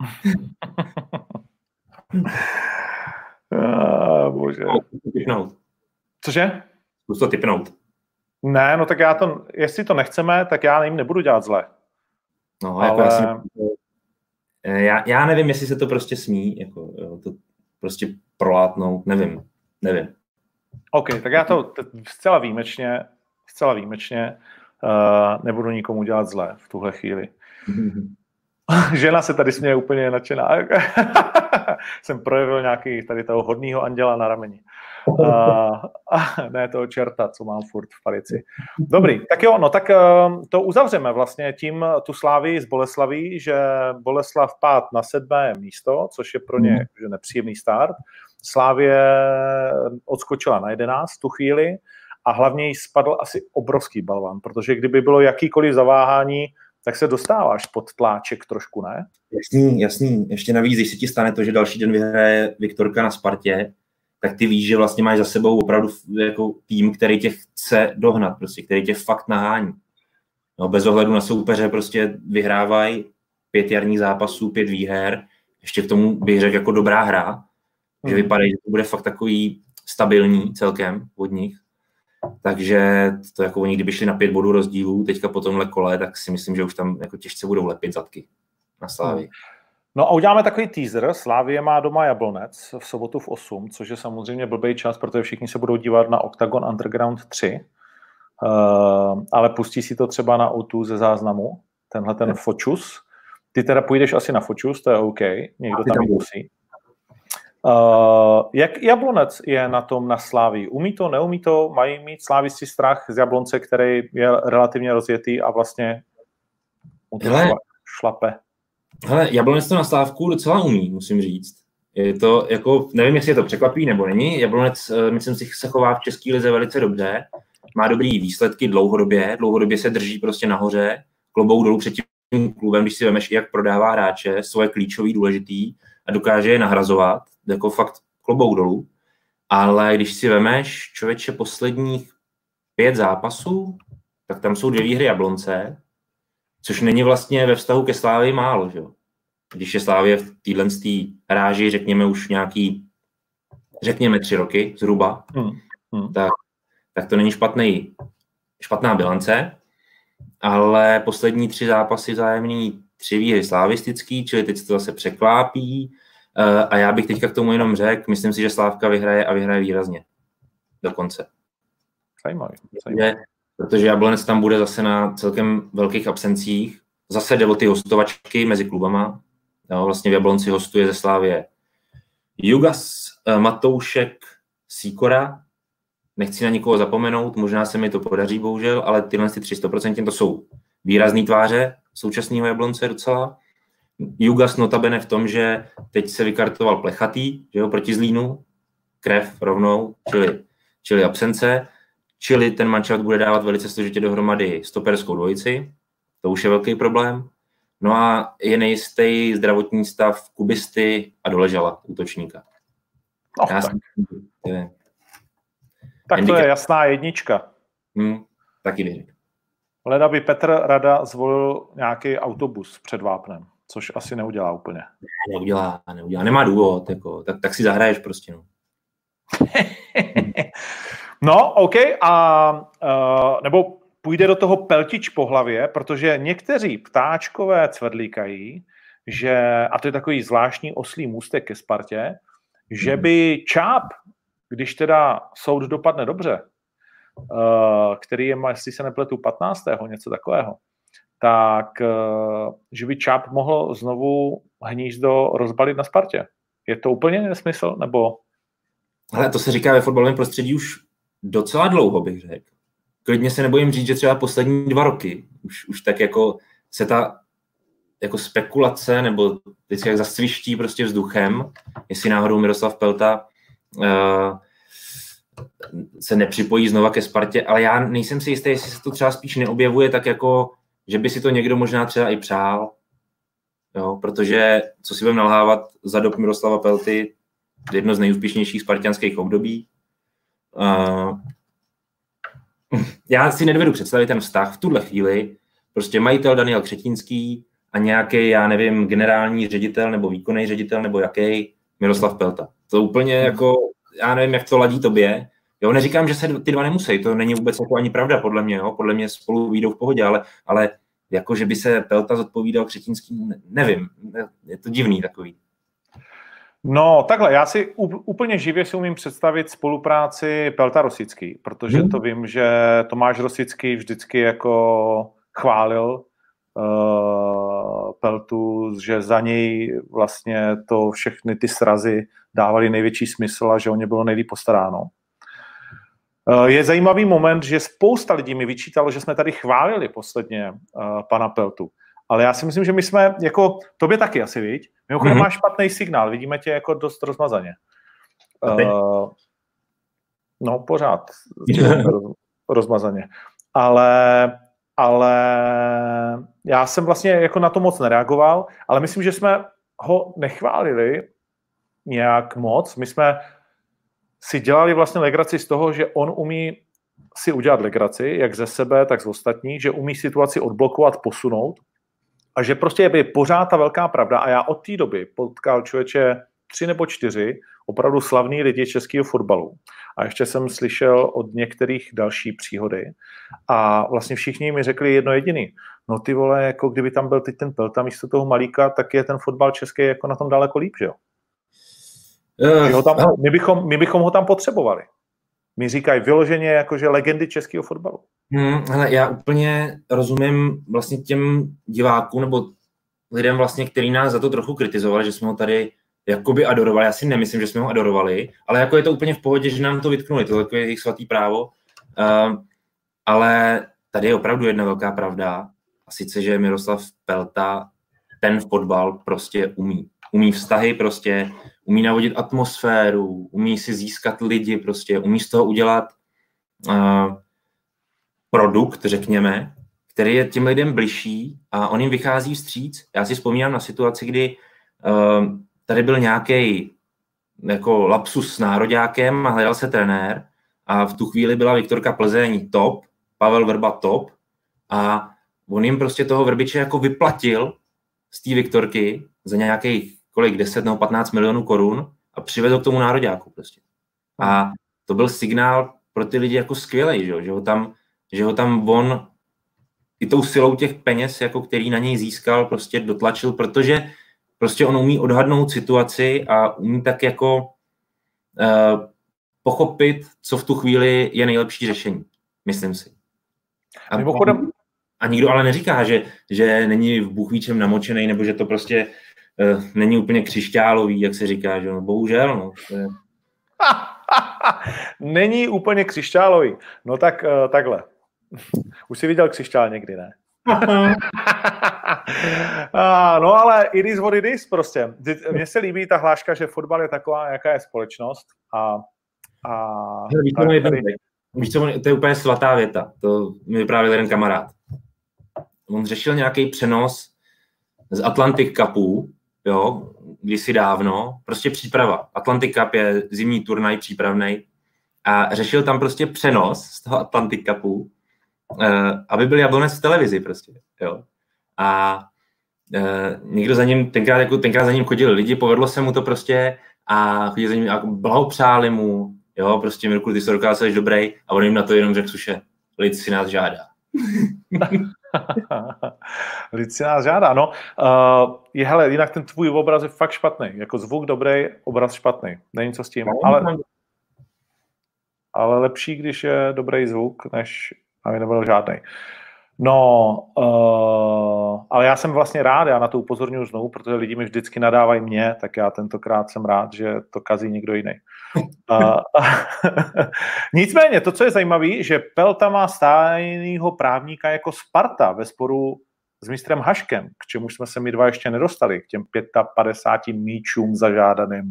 ah, bože. Cože? Zkus to typnout. Ne, no tak já to, jestli to nechceme, tak já jim nebudu dělat zle. No, jako Ale... já, já, já nevím, jestli se to prostě smí, jako, to prostě prolátnout, nevím, nevím. OK, tak já to zcela výjimečně, zcela výjimečně uh, nebudu nikomu dělat zle v tuhle chvíli. Žena se tady směje úplně nadšená. Jsem projevil nějaký tady toho hodného anděla na rameni. Uh, ne toho čerta, co mám furt v palici. Dobrý, tak jo, no tak uh, to uzavřeme vlastně tím tu slávy z Boleslaví, že Boleslav pád na sedmé místo, což je pro ně mm. že nepříjemný start. Slávě odskočila na jedenáct tu chvíli a hlavně jí spadl asi obrovský balvan, protože kdyby bylo jakýkoliv zaváhání, tak se dostáváš pod tláček trošku, ne? Jasný, jasný. Ještě navíc, když se ti stane to, že další den vyhraje Viktorka na Spartě, tak ty víš, že vlastně máš za sebou opravdu jako tým, který tě chce dohnat, prostě, který tě fakt nahání. No, bez ohledu na soupeře prostě vyhrávají pět jarních zápasů, pět výher, ještě k tomu bych řekl jako dobrá hra, hmm. že vypadá, že to bude fakt takový stabilní celkem od nich. Takže to jako oni, kdyby šli na pět bodů rozdílů teďka po tomhle kole, tak si myslím, že už tam jako těžce budou lepit zadky na Slávii. Hmm. No a uděláme takový teaser. Slávie má doma Jablonec v sobotu v 8, což je samozřejmě blbý čas, protože všichni se budou dívat na Octagon Underground 3. Uh, eh, ale pustí si to třeba na O2 ze záznamu, tenhle ten Fočus. Ty teda půjdeš asi na Fočus, to je OK, někdo tam musí. Uh, jak Jablonec je na tom na Sláví? Umí to, neumí to? Mají mít slávisti strach z Jablonce, který je relativně rozjetý a vlastně mu to šlape? Hele, Jablonec to na stávku docela umí, musím říct. Je to jako, nevím, jestli je to překvapí nebo není. Jablonec, eh, myslím si, se chová v České lize velice dobře. Má dobrý výsledky dlouhodobě, dlouhodobě se drží prostě nahoře, klobou dolů před tím klubem, když si vemeš, jak prodává hráče, svoje klíčový, důležitý a dokáže je nahrazovat, jako fakt klobou dolů. Ale když si vemeš, člověče, posledních pět zápasů, tak tam jsou dvě výhry Jablonce, což není vlastně ve vztahu ke Slávii málo, že jo? Když je Slávě v téhle ráži, řekněme, už nějaký, řekněme, tři roky zhruba, hmm. Hmm. Tak, tak to není špatný, špatná bilance, ale poslední tři zápasy zájemný tři výhry slavistický, čili teď se to zase překlápí eh, a já bych teďka k tomu jenom řekl, myslím si, že Slávka vyhraje a vyhraje výrazně. Dokonce. Zajímavý. zajímavý protože Jablonec tam bude zase na celkem velkých absencích. Zase jde o ty hostovačky mezi klubama. Jo, vlastně v Jablonci hostuje ze Slávě Jugas, eh, Matoušek, Sikora. Nechci na nikoho zapomenout, možná se mi to podaří, bohužel, ale tyhle ty 300% to jsou výrazné tváře současného Jablonce docela. Jugas notabene v tom, že teď se vykartoval plechatý, že jo, proti Zlínu, krev rovnou, čili, čili absence. Čili ten manšaft bude dávat velice složitě dohromady stoperskou dvojici, to už je velký problém. No a je nejistý zdravotní stav kubisty a doležela útočníka. Oh, Já tak. je, tak to je jasná jednička. Hmm, taky bych. Leda by Petr Rada zvolil nějaký autobus před vápnem, což asi neudělá úplně. Neudělá, neudělá. Nemá důvod, jako, tak, tak si zahraješ prostě. No. No, OK, a uh, nebo půjde do toho peltič po hlavě, protože někteří ptáčkové cvedlíkají, že, a to je takový zvláštní oslý můstek ke Spartě, že hmm. by Čáp, když teda soud dopadne dobře, uh, který je, jestli se nepletu, 15. něco takového, tak uh, že by Čáp mohl znovu hnízdo rozbalit na Spartě. Je to úplně nesmysl, nebo... Ale to se říká ve fotbalovém prostředí už docela dlouho, bych řekl. Klidně se nebojím říct, že třeba poslední dva roky už, už tak jako se ta jako spekulace nebo vždycky jak zasviští prostě vzduchem, jestli náhodou Miroslav Pelta uh, se nepřipojí znova ke Spartě, ale já nejsem si jistý, jestli se to třeba spíš neobjevuje tak jako, že by si to někdo možná třeba i přál, jo, protože, co si budeme nalhávat, za dob Miroslava Pelty jedno z nejúspěšnějších spartianských období, Uh, já si nedovedu představit ten vztah v tuhle chvíli. Prostě majitel Daniel Křetínský a nějaký, já nevím, generální ředitel nebo výkonný ředitel nebo jaký Miroslav Pelta. To úplně hmm. jako, já nevím, jak to ladí tobě. Jo, neříkám, že se ty dva nemusí, to není vůbec jako ani pravda podle mě, jo? podle mě spolu výjdou v pohodě, ale, ale jako, že by se Pelta zodpovídal Křetínský, nevím, je to divný takový. No takhle, já si úplně živě si umím představit spolupráci Pelta Rosický, protože hmm. to vím, že Tomáš Rosický vždycky jako chválil uh, Peltu, že za něj vlastně to všechny ty srazy dávaly největší smysl a že o ně bylo nejlíp postaráno. Uh, je zajímavý moment, že spousta lidí mi vyčítalo, že jsme tady chválili posledně uh, pana Peltu. Ale já si myslím, že my jsme, jako, tobě taky asi, viď? Mimochodem mm-hmm. máš špatný signál, vidíme tě jako dost rozmazaně. Uh, no, pořád rozmazaně. Ale ale já jsem vlastně jako na to moc nereagoval, ale myslím, že jsme ho nechválili nějak moc. My jsme si dělali vlastně legraci z toho, že on umí si udělat legraci, jak ze sebe, tak z ostatních, že umí situaci odblokovat, posunout a že prostě je pořád ta velká pravda a já od té doby potkal člověče tři nebo čtyři opravdu slavný lidi českého fotbalu. A ještě jsem slyšel od některých další příhody a vlastně všichni mi řekli jedno jediný. No ty vole, jako kdyby tam byl teď ten Pelta místo toho Malíka, tak je ten fotbal český jako na tom daleko líp, že jo? Uh, ho tam, my, bychom, my bychom ho tam potřebovali. Mi říkají vyloženě jakože legendy českého fotbalu. Hmm, hele, já úplně rozumím vlastně těm divákům nebo lidem vlastně, který nás za to trochu kritizovali, že jsme ho tady jakoby adorovali. Já si nemyslím, že jsme ho adorovali, ale jako je to úplně v pohodě, že nám to vytknuli, to je jejich svatý právo. Uh, ale tady je opravdu jedna velká pravda, a sice, že Miroslav Pelta ten fotbal prostě umí. Umí vztahy prostě, umí navodit atmosféru, umí si získat lidi prostě, umí z toho udělat uh, produkt, řekněme, který je těm lidem bližší a on jim vychází vstříc. Já si vzpomínám na situaci, kdy uh, tady byl nějaký jako lapsus s nároďákem a hledal se trenér a v tu chvíli byla Viktorka Plzeň top, Pavel Vrba top a on jim prostě toho Vrbiče jako vyplatil z té Viktorky za nějakých kolik, 10 nebo 15 milionů korun a přivedl k tomu nároďáku prostě. A to byl signál pro ty lidi jako skvělý, že, že, ho tam, že ho tam on i tou silou těch peněz, jako který na něj získal, prostě dotlačil, protože prostě on umí odhadnout situaci a umí tak jako uh, pochopit, co v tu chvíli je nejlepší řešení, myslím si. A, Mimochodem... a nikdo ale neříká, že, že není v buchvíčem namočený, nebo že to prostě uh, není úplně křišťálový, jak se říká, že no, bohužel. No, to je... není úplně křišťálový. No tak uh, takhle. Už jsi viděl křišťál někdy, ne? a, no ale it is what it is prostě. Mně se líbí ta hláška, že fotbal je taková, jaká je společnost a, a víš, to, tady... víš co, to je úplně svatá věta. To mi vyprávěl jeden kamarád. On řešil nějaký přenos z Atlantic Cupu, jo, kdysi dávno, prostě příprava. Atlantic Cup je zimní turnaj přípravný a řešil tam prostě přenos z toho Atlantic Cupu aby byl Jablonec v televizi prostě, jo. A uh, někdo za ním, tenkrát, jako, tenkrát za ním chodili lidi, povedlo se mu to prostě a chodili za ním a blahopřáli mu, jo, prostě Mirku, ty se dokázal dobrý a on jim na to jenom řekl, suše, lid si nás žádá. lid si nás žádá, no. Uh, je, hele, jinak ten tvůj obraz je fakt špatný. Jako zvuk dobrý, obraz špatný. Není co s tím. No, ale, ale lepší, když je dobrý zvuk, než aby nebyl žádný. No, uh, ale já jsem vlastně rád, já na to upozorňuji znovu, protože lidi mi vždycky nadávají mě, tak já tentokrát jsem rád, že to kazí někdo jiný. Uh, nicméně, to, co je zajímavé, že Pelta má stejného právníka jako Sparta ve sporu s mistrem Haškem, k čemu jsme se my dva ještě nedostali, k těm 55 míčům zažádaným,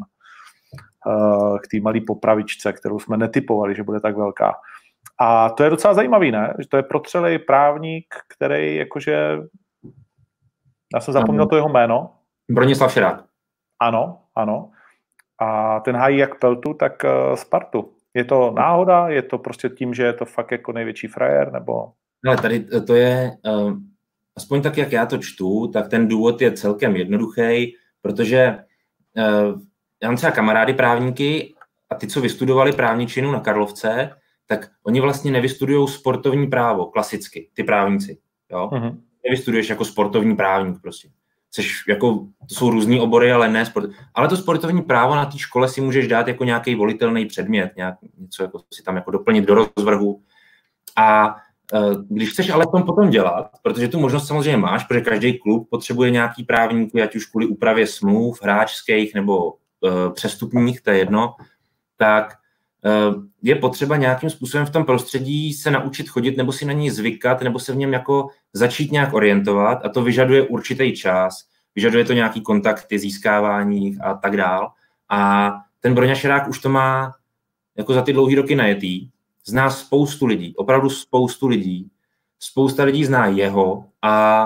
uh, k té malé popravičce, kterou jsme netypovali, že bude tak velká. A to je docela zajímavý, ne? Že to je protřelý právník, který jakože... Já jsem zapomněl to jeho jméno. Bronislav Širák. Ano, ano. A ten hájí jak Peltu, tak uh, Spartu. Je to náhoda? Je to prostě tím, že je to fakt jako největší frajer? Nebo... No, tady to je, uh, aspoň tak, jak já to čtu, tak ten důvod je celkem jednoduchý, protože uh, já mám třeba kamarády právníky a ty, co vystudovali právničinu na Karlovce, tak oni vlastně nevystudují sportovní právo klasicky, ty právníci. Jo? Uh-huh. Nevystuduješ jako sportovní právník prostě. Což jako, to jsou různý obory, ale ne sport. Ale to sportovní právo na té škole si můžeš dát jako nějaký volitelný předmět, nějak, něco jako si tam jako doplnit do rozvrhu. A e, když chceš ale tom potom dělat, protože tu možnost samozřejmě máš, protože každý klub potřebuje nějaký právníky, ať už kvůli úpravě smluv, hráčských nebo e, přestupních, to je jedno, tak je potřeba nějakým způsobem v tom prostředí se naučit chodit nebo si na něj zvykat nebo se v něm jako začít nějak orientovat a to vyžaduje určitý čas, vyžaduje to nějaký kontakty, získávání a tak dál. A ten Broňa Šerák už to má jako za ty dlouhé roky najetý, zná spoustu lidí, opravdu spoustu lidí, spousta lidí zná jeho a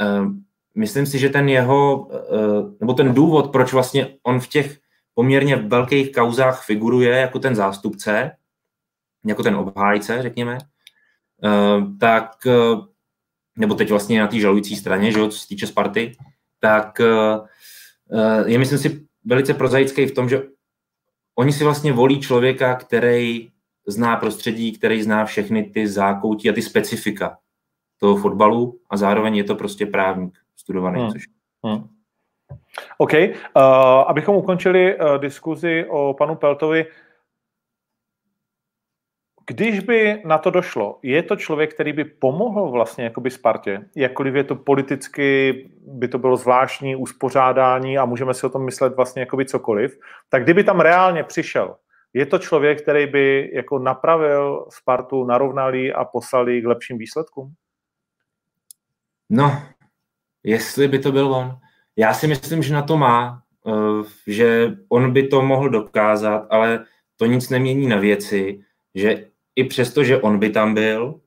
uh, myslím si, že ten jeho, uh, nebo ten důvod, proč vlastně on v těch poměrně velkých kauzách figuruje jako ten zástupce, jako ten obhájce, řekněme, uh, tak, uh, nebo teď vlastně na té žalující straně, že jo, co se týče Sparty, tak uh, je myslím si velice prozaický v tom, že oni si vlastně volí člověka, který zná prostředí, který zná všechny ty zákoutí a ty specifika toho fotbalu a zároveň je to prostě právník studovaný. Hmm. Což... Hmm. OK. Uh, abychom ukončili uh, diskuzi o panu Peltovi, když by na to došlo, je to člověk, který by pomohl vlastně jakoby Spartě, jakkoliv je to politicky, by to bylo zvláštní uspořádání a můžeme si o tom myslet vlastně jakoby cokoliv, tak kdyby tam reálně přišel, je to člověk, který by jako napravil Spartu, narovnal a poslal k lepším výsledkům? No, jestli by to byl on. Já si myslím, že na to má, eh, že on by to mohl dokázat, ale to nic nemění na věci, že i přesto, že on by tam byl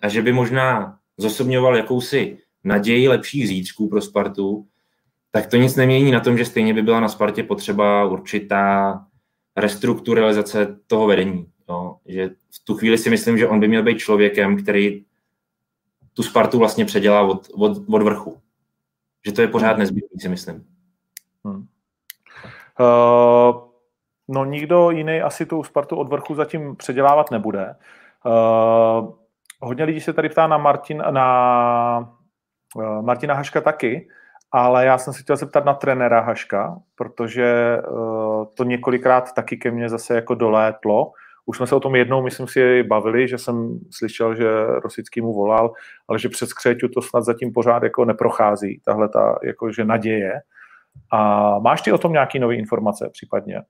a že by možná zosobňoval jakousi naději lepších zítřků pro Spartu, tak to nic nemění na tom, že stejně by byla na Spartě potřeba určitá restrukturalizace toho vedení. Jo. Že v tu chvíli si myslím, že on by měl být člověkem, který tu Spartu vlastně předělá od, od, od vrchu. Že to je pořád nezbytný, si myslím. Hmm. Uh, no nikdo jiný asi tu Spartu od vrchu zatím předělávat nebude. Uh, hodně lidí se tady ptá na, Martin, na uh, Martina Haška taky, ale já jsem se chtěl zeptat na trenéra Haška, protože uh, to několikrát taky ke mně zase jako dolétlo. Už jsme se o tom jednou, myslím si, bavili, že jsem slyšel, že Rosický mu volal, ale že přes Křeťu to snad zatím pořád jako neprochází, tahle ta jakože naděje. A máš ty o tom nějaký nové informace případně?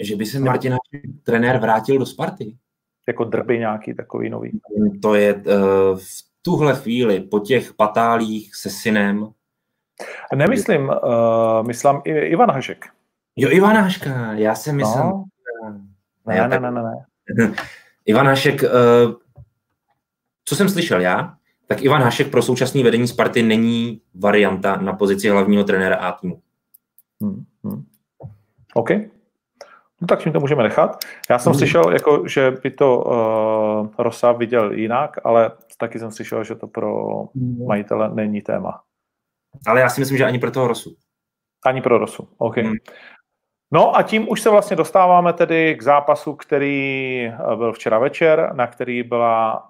Že by se Martin trenér vrátil do Sparty? Jako drby nějaký takový nový? To je uh, v tuhle chvíli po těch patálích se synem. Nemyslím, uh, myslím Ivan Hašek. Jo, Ivan Haška, já si myslím. No. Ne, ne, ne, ne, ne. Ivan Hašek, uh, co jsem slyšel já, tak Ivan Hašek pro současné vedení Sparty není varianta na pozici hlavního trenéra A týmu. Hmm, hmm. OK. No tak tím to můžeme nechat. Já jsem hmm. slyšel, jako, že by to uh, Rosa viděl jinak, ale taky jsem slyšel, že to pro hmm. majitele není téma. Ale já si myslím, že ani pro toho Rosu. Ani pro Rosu, OK. Hmm. No a tím už se vlastně dostáváme tedy k zápasu, který eh, byl včera večer, na který byla,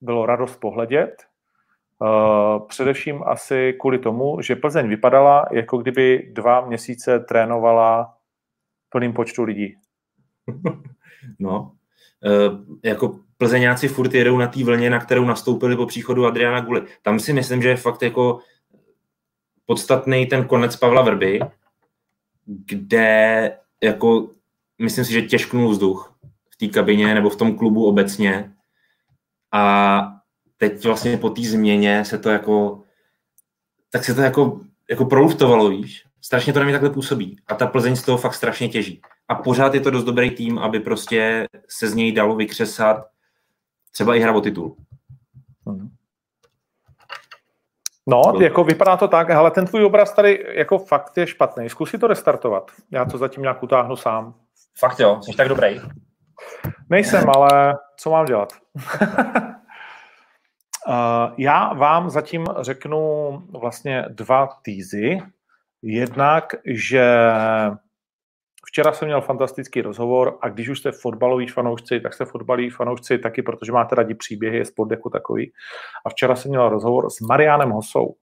bylo radost pohledět. Uh, především asi kvůli tomu, že Plzeň vypadala, jako kdyby dva měsíce trénovala plným počtu lidí. No, uh, jako plzeňáci furt jedou na té vlně, na kterou nastoupili po příchodu Adriana Guly. Tam si myslím, že je fakt jako podstatný ten konec Pavla Vrby, kde jako myslím si, že těžknul vzduch v té kabině nebo v tom klubu obecně a teď vlastně po té změně se to jako tak se to jako, jako proluftovalo, víš. Strašně to na mě takhle působí. A ta Plzeň z toho fakt strašně těží. A pořád je to dost dobrý tým, aby prostě se z něj dalo vykřesat třeba i hra o titul. Hmm. No, jako vypadá to tak, ale ten tvůj obraz tady jako fakt je špatný. Zkus si to restartovat. Já to zatím nějak utáhnu sám. Fakt jo, jsi tak dobrý. Nejsem, ale co mám dělat? Uh, já vám zatím řeknu vlastně dva týzy. Jednak, že Včera jsem měl fantastický rozhovor a když už jste fotbaloví fanoušci, tak jste fotbaloví fanoušci taky, protože máte rádi příběhy, je sport jako takový. A včera jsem měl rozhovor s Marianem Hosou.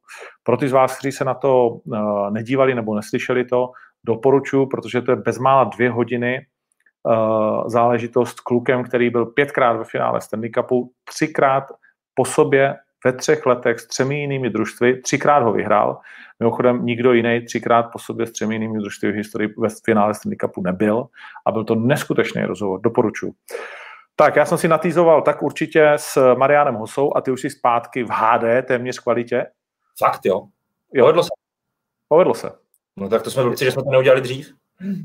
Pro ty z vás, kteří se na to uh, nedívali nebo neslyšeli to, doporučuji, protože to je bezmála dvě hodiny uh, záležitost klukem, který byl pětkrát ve finále Stanley Cupu, třikrát po sobě ve třech letech s třemi jinými družstvy, třikrát ho vyhrál. Mimochodem nikdo jiný třikrát po sobě s třemi jinými družstvy v historii ve finále Stanley Cupu nebyl a byl to neskutečný rozhovor, doporučuji. Tak, já jsem si natýzoval tak určitě s Marianem Hosou a ty už si zpátky v HD téměř kvalitě. Fakt jo. jo. Povedlo se. Povedlo se. No tak to jsme velice, že jsme to neudělali dřív.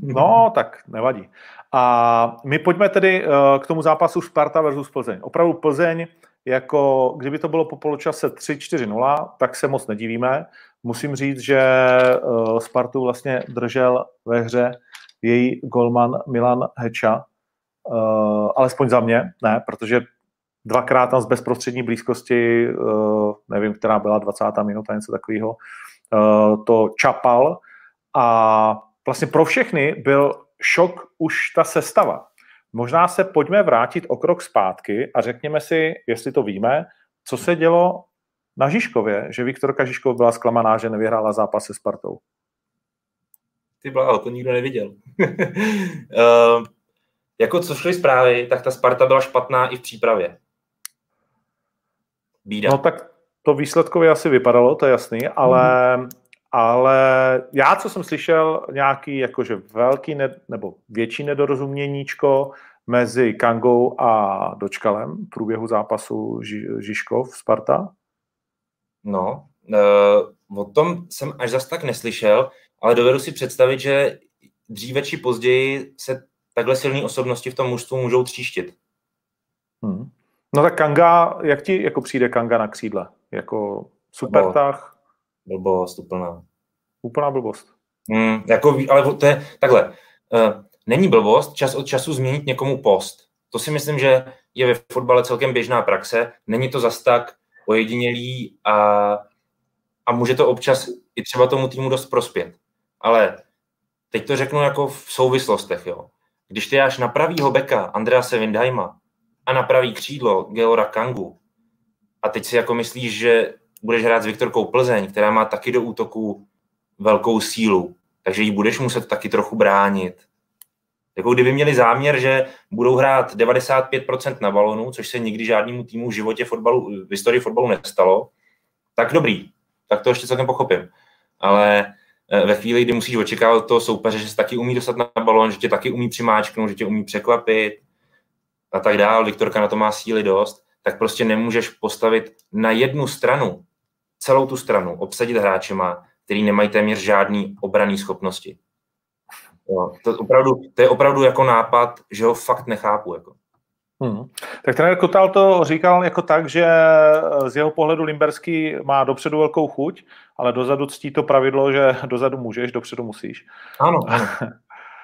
No, tak nevadí. A my pojďme tedy uh, k tomu zápasu Sparta versus Plzeň. Opravdu Plzeň jako kdyby to bylo po poločase 3-4-0, tak se moc nedivíme. Musím říct, že uh, Spartu vlastně držel ve hře její golman Milan Heča, uh, alespoň za mě, ne, protože dvakrát tam z bezprostřední blízkosti, uh, nevím, která byla 20. minuta, něco takového, to čapal a vlastně pro všechny byl šok už ta sestava. Možná se pojďme vrátit o krok zpátky a řekněme si, jestli to víme, co se dělo na Žižkově, že Viktorka Žižkov byla zklamaná, že nevyhrála zápas se Spartou. Ty bláho, to nikdo neviděl. uh, jako co šly zprávy, tak ta Sparta byla špatná i v přípravě. Bída. No tak to výsledkově asi vypadalo, to je jasný, ale, mm. Ale já, co jsem slyšel, nějaký jakože velký ne, nebo větší nedorozuměníčko mezi Kangou a Dočkalem v průběhu zápasu Ži, Žižkov Sparta? No, uh, o tom jsem až zas tak neslyšel, ale dovedu si představit, že dříve či později se takhle silné osobnosti v tom mužstvu můžou tříštit. Hmm. No tak Kanga, jak ti jako přijde Kanga na křídle? Jako super tah? Blbost, úplná. Úplná blbost. Hmm, jako, ale to je takhle. Uh, není blbost čas od času změnit někomu post. To si myslím, že je ve fotbale celkem běžná praxe. Není to zas tak ojedinělý a, a může to občas i třeba tomu týmu dost prospět. Ale teď to řeknu jako v souvislostech. Jo. Když ty dáš na pravýho beka Andrease Windheima a na pravý křídlo Geora Kangu a teď si jako myslíš, že budeš hrát s Viktorkou Plzeň, která má taky do útoku velkou sílu, takže ji budeš muset taky trochu bránit. Jako kdyby měli záměr, že budou hrát 95% na balonu, což se nikdy žádnému týmu v životě fotbalu, v historii fotbalu nestalo, tak dobrý, tak to ještě celkem pochopím. Ale eh, ve chvíli, kdy musíš očekávat toho soupeře, že se taky umí dostat na balon, že tě taky umí přimáčknout, že tě umí překvapit a tak dál, Viktorka na to má síly dost, tak prostě nemůžeš postavit na jednu stranu, celou tu stranu, obsadit hráčema, který nemají téměř žádný obraný schopnosti. Jo, to, opravdu, to je opravdu jako nápad, že ho fakt nechápu. Jako. Hmm. Tak trenér Kotal to říkal jako tak, že z jeho pohledu Limberský má dopředu velkou chuť, ale dozadu ctí to pravidlo, že dozadu můžeš, dopředu musíš. Ano, ano.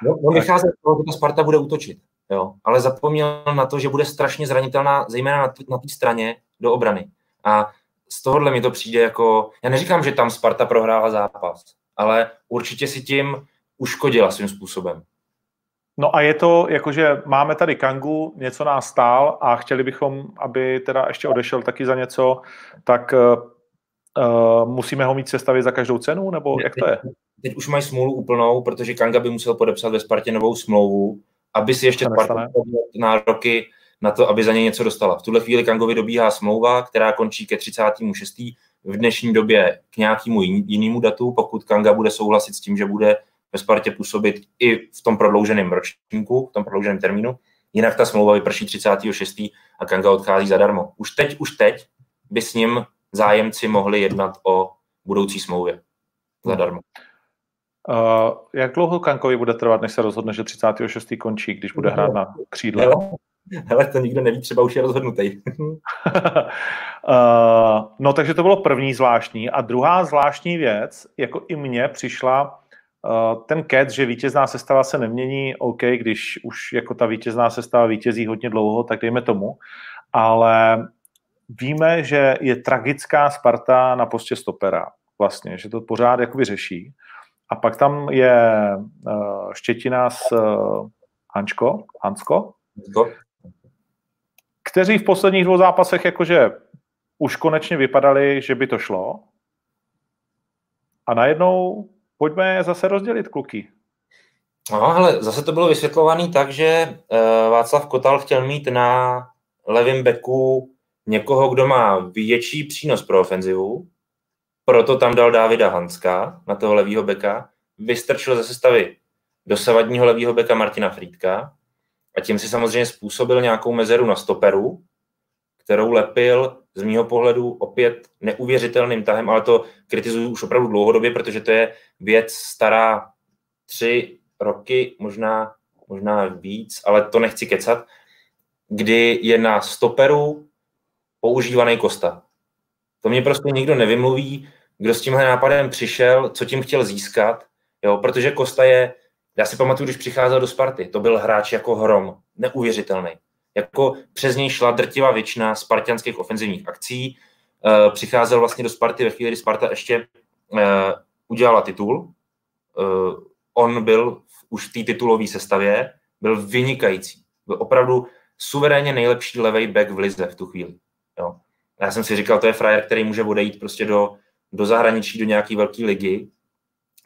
No, no vychází z toho, že ta Sparta bude útočit, jo. ale zapomněl na to, že bude strašně zranitelná, zejména na, na té straně do obrany. A z tohohle mi to přijde jako, já neříkám, že tam Sparta prohrála zápas, ale určitě si tím uškodila svým způsobem. No a je to, jakože máme tady Kangu, něco nás stál a chtěli bychom, aby teda ještě odešel taky za něco, tak uh, musíme ho mít sestavit za každou cenu, nebo jak to je? Teď už mají smůlu úplnou, protože Kanga by musel podepsat ve Spartě novou smlouvu, aby si ještě Sparta nároky na to, aby za něj něco dostala. V tuhle chvíli Kangovi dobíhá smlouva, která končí ke 36. v dnešní době k nějakému jinému datu, pokud Kanga bude souhlasit s tím, že bude ve Spartě působit i v tom prodlouženém ročníku, v tom prodlouženém termínu. Jinak ta smlouva vyprší 36. a Kanga odchází zadarmo. Už teď, už teď by s ním zájemci mohli jednat o budoucí smlouvě zadarmo. Uh, jak dlouho Kankovi bude trvat, než se rozhodne, že 36. končí, když bude hrát na křídle? Hele, hele to nikdo neví, třeba už je rozhodnutý. uh, no takže to bylo první zvláštní. A druhá zvláštní věc, jako i mně přišla Eh, ten cat, že vítězná sestava se nemění, OK, když už jako ta vítězná sestava vítězí hodně dlouho, tak dejme tomu, ale víme, že je tragická Sparta na postě stopera vlastně, že to pořád jakoby řeší. A pak tam je uh, Štětina s uh, Hančko, Hansko, kteří v posledních dvou zápasech jakože už konečně vypadali, že by to šlo. A najednou pojďme zase rozdělit, kluky. No, ale zase to bylo vysvětlované tak, že uh, Václav Kotal chtěl mít na levém beku někoho, kdo má větší přínos pro ofenzivu, proto tam dal Davida Hanska na toho levýho beka, vystrčil ze sestavy dosavadního levýho beka Martina Frýdka a tím si samozřejmě způsobil nějakou mezeru na stoperu, kterou lepil z mýho pohledu opět neuvěřitelným tahem, ale to kritizuju už opravdu dlouhodobě, protože to je věc stará tři roky, možná, možná víc, ale to nechci kecat, kdy je na stoperu používaný Kosta. To mě prostě nikdo nevymluví, kdo s tímhle nápadem přišel, co tím chtěl získat, jo, protože Kosta je, já si pamatuju, když přicházel do Sparty, to byl hráč jako hrom, neuvěřitelný. Jako přes něj šla drtivá většina spartianských ofenzivních akcí, uh, přicházel vlastně do Sparty ve chvíli, kdy Sparta ještě uh, udělala titul. Uh, on byl už v té titulové sestavě, byl vynikající. Byl opravdu suverénně nejlepší levej back v lize v tu chvíli. Jo. Já jsem si říkal, to je frajer, který může odejít prostě do, do zahraničí, do nějaké velké ligy.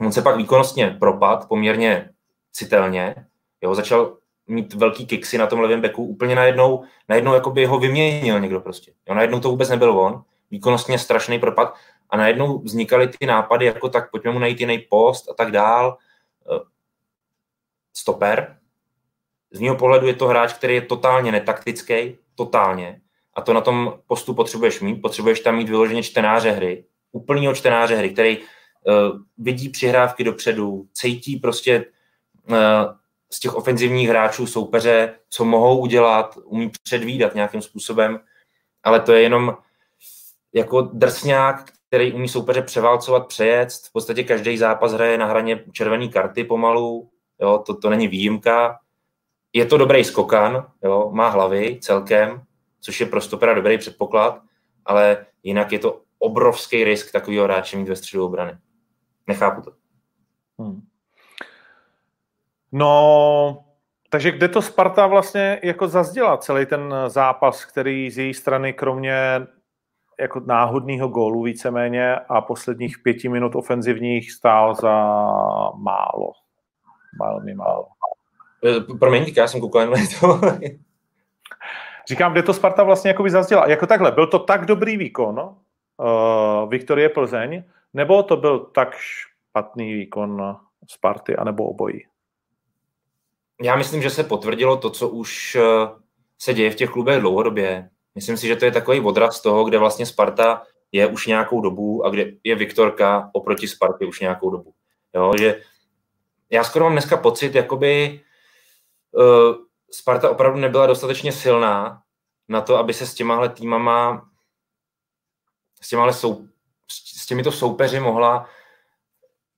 On se pak výkonnostně propad poměrně citelně. Jo, začal mít velký kiksy na tom levém beku, úplně najednou, najednou jakoby ho vyměnil někdo prostě. Jo, najednou to vůbec nebyl on, výkonnostně strašný propad a najednou vznikaly ty nápady, jako tak pojďme mu najít jiný post a tak dál. Eh, stoper. Z mého pohledu je to hráč, který je totálně netaktický, totálně. A to na tom postu potřebuješ mít. Potřebuješ tam mít vyloženě čtenáře hry, úplnýho čtenáře hry, který uh, vidí přihrávky dopředu, cítí prostě z těch ofenzivních hráčů soupeře, co mohou udělat, umí předvídat nějakým způsobem, ale to je jenom jako drsňák, který umí soupeře převálcovat, přejet. V podstatě každý zápas hraje na hraně červené karty pomalu, jo, to, to není výjimka. Je to dobrý skokan, jo, má hlavy celkem, což je pro stopera dobrý předpoklad, ale jinak je to obrovský risk takového hráče mít ve středu obrany. Nechápu to. Hmm. No, takže kde to Sparta vlastně jako zazděla celý ten zápas, který z její strany kromě jako náhodného gólu víceméně a posledních pěti minut ofenzivních stál za málo. Velmi málo. Eh, promiň, já jsem koukal na to. Říkám, kde to Sparta vlastně jako by zazděla. Jako takhle, byl to tak dobrý výkon uh, Viktorie Plzeň, nebo to byl tak špatný výkon Sparty, anebo obojí? Já myslím, že se potvrdilo to, co už eh, se děje v těch klubech dlouhodobě. Myslím si, že to je takový odraz toho, kde vlastně Sparta je už nějakou dobu a kde je Viktorka oproti Spartě už nějakou dobu. Jo, že já skoro mám dneska pocit, jakoby uh, Sparta opravdu nebyla dostatečně silná na to, aby se s těmahle týmama, s, těmahle sou, s těmito soupeři mohla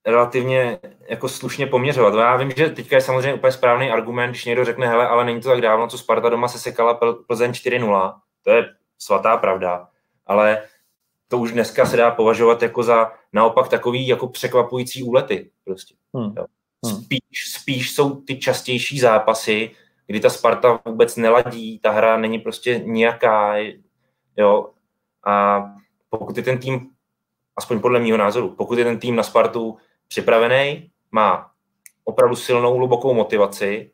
relativně jako slušně poměřovat. Já vím, že teďka je samozřejmě úplně správný argument, když někdo řekne, hele, ale není to tak dávno, co Sparta doma se sekala Plzeň 4-0. To je svatá pravda. Ale to už dneska se dá považovat jako za naopak takový jako překvapující úlety. Prostě. Hmm. Hmm. Spíš, spíš jsou ty častější zápasy, kdy ta Sparta vůbec neladí, ta hra není prostě nijaká, jo, a pokud je ten tým, aspoň podle mého názoru, pokud je ten tým na Spartu připravený, má opravdu silnou, hlubokou motivaci,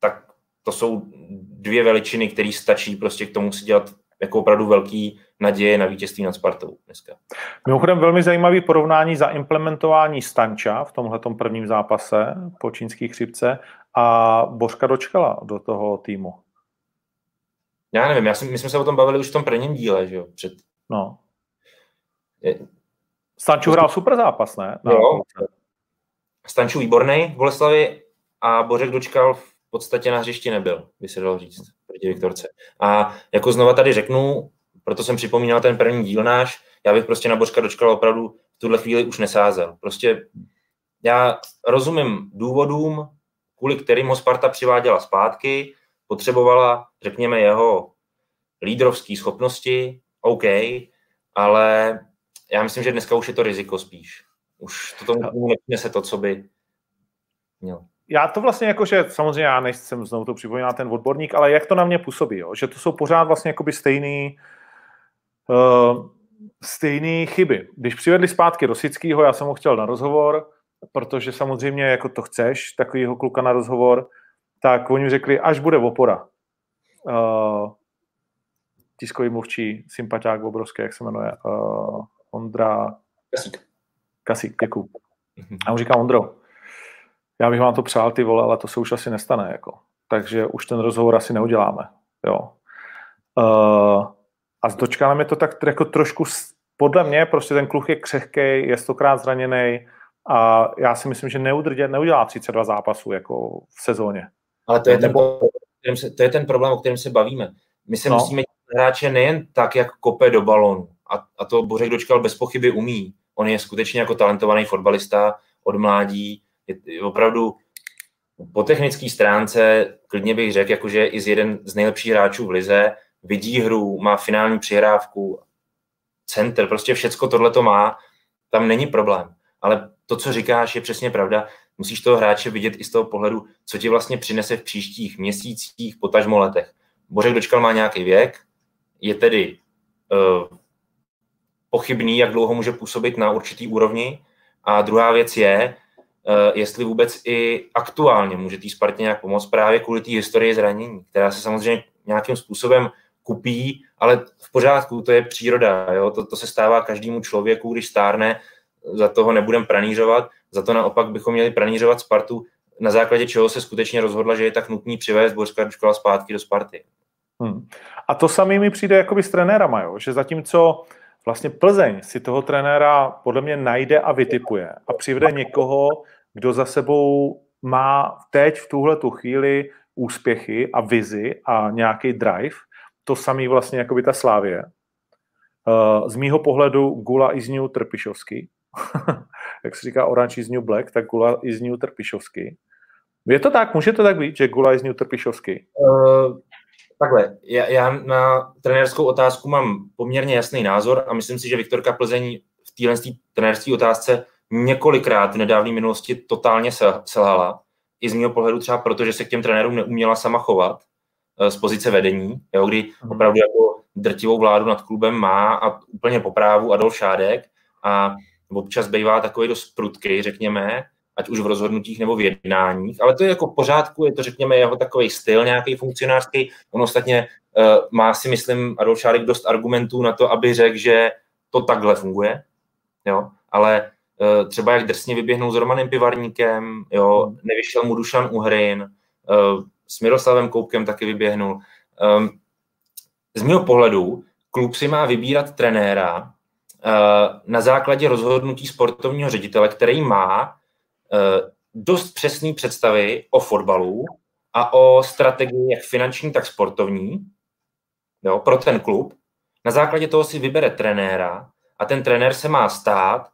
tak to jsou dvě veličiny, které stačí prostě k tomu si dělat jako opravdu velký naděje na vítězství nad Spartou dneska. Mimochodem velmi zajímavý porovnání za implementování Stanča v tomhle prvním zápase po čínských chřipce a Božka dočkala do toho týmu. Já nevím, já jsem, my jsme se o tom bavili už v tom prvním díle, že jo? Před... No. Stanču hrál super zápas, ne? Na jo. Stanču výborný v Boleslavi a Bořek dočkal v podstatě na hřišti nebyl, by se dalo říct, proti Viktorce. A jako znova tady řeknu, proto jsem připomínal ten první díl náš, já bych prostě na Božka dočkal opravdu v tuhle chvíli už nesázel. Prostě já rozumím důvodům, kvůli kterým ho Sparta přiváděla zpátky, potřebovala, řekněme, jeho lídrovské schopnosti, OK, ale já myslím, že dneska už je to riziko spíš. Už to tomu nepřinese to, co by měl já to vlastně jako, že samozřejmě já nejsem znovu to připomíná ten odborník, ale jak to na mě působí, jo? že to jsou pořád vlastně jakoby stejný, uh, stejný chyby. Když přivedli zpátky Rosickýho, já jsem ho chtěl na rozhovor, protože samozřejmě jako to chceš, takovýho kluka na rozhovor, tak oni řekli, až bude opora. Uh, tiskový mluvčí, sympatiák obrovský, jak se jmenuje, uh, Ondra... Kasík. Kasík, děkuju. Mhm. A on říká, Ondro, já bych vám to přál ty vole, ale to se už asi nestane, jako. Takže už ten rozhovor asi neuděláme, jo. Uh, a s dočkánem je to tak jako trošku, podle mě, prostě ten kluk je křehký, je stokrát zraněný a já si myslím, že neudrže, neudělá 32 zápasů jako v sezóně. Ale to je, ten, to je ten problém, o kterém se bavíme. My se no. musíme hráče nejen tak, jak kope do balonu. A, a to Bořek Dočkal bez pochyby umí. On je skutečně jako talentovaný fotbalista od mládí. Je, opravdu po technické stránce, klidně bych řekl, jakože i z jeden z nejlepších hráčů v lize, vidí hru, má finální přihrávku, center, prostě všecko tohle to má, tam není problém. Ale to, co říkáš, je přesně pravda. Musíš toho hráče vidět i z toho pohledu, co ti vlastně přinese v příštích měsících, potažmo letech. Bořek Dočkal má nějaký věk, je tedy uh, pochybný, jak dlouho může působit na určitý úrovni. A druhá věc je, uh, jestli vůbec i aktuálně může té Spartě nějak pomoct právě kvůli té historii zranění, která se samozřejmě nějakým způsobem kupí, ale v pořádku, to je příroda, jo? To, to se stává každému člověku, když stárne, za toho nebudem pranířovat, za to naopak bychom měli pranířovat Spartu, na základě čeho se skutečně rozhodla, že je tak nutný přivést Bořka škola zpátky do Sparty. Hmm. A to samý mi přijde jakoby s trenérama, jo? že zatímco vlastně Plzeň si toho trenéra podle mě najde a vytipuje a přivede někoho, kdo za sebou má teď v tuhle tu chvíli úspěchy a vizi a nějaký drive, to samý vlastně jako by ta Slávě. Eh, z mýho pohledu Gula is new Trpišovský. Jak se říká Orange is new black, tak Gula is new Trpišovský. Je to tak? Může to tak být, že Gula is new Trpišovský? Uh, takhle, já, já na trenérskou otázku mám poměrně jasný názor a myslím si, že Viktorka Plzeň v téhle trenérské otázce několikrát v nedávné minulosti totálně selhala. I z mého pohledu třeba proto, že se k těm trenérům neuměla sama chovat Eh, z pozice vedení, jo, kdy mhm. opravdu jako drtivou vládu nad klubem má a úplně po právu Adolf Šádek a občas bývá takový dost prudký, řekněme, ať už v rozhodnutích nebo v jednáních, ale to je jako v pořádku, je to, řekněme, jeho takový styl nějaký funkcionářský. On ostatně uh, má si, myslím, Adolf Šádek dost argumentů na to, aby řekl, že to takhle funguje, jo, ale uh, třeba jak drsně vyběhnou s Romanem Pivarníkem, jo, nevyšel mu Dušan Uhrin, uh, s Miroslavem Koupkem taky vyběhnul. Um, z mého pohledu klub si má vybírat trenéra uh, na základě rozhodnutí sportovního ředitele, který má dost přesné představy o fotbalu a o strategii jak finanční, tak sportovní jo, pro ten klub. Na základě toho si vybere trenéra a ten trenér se má stát,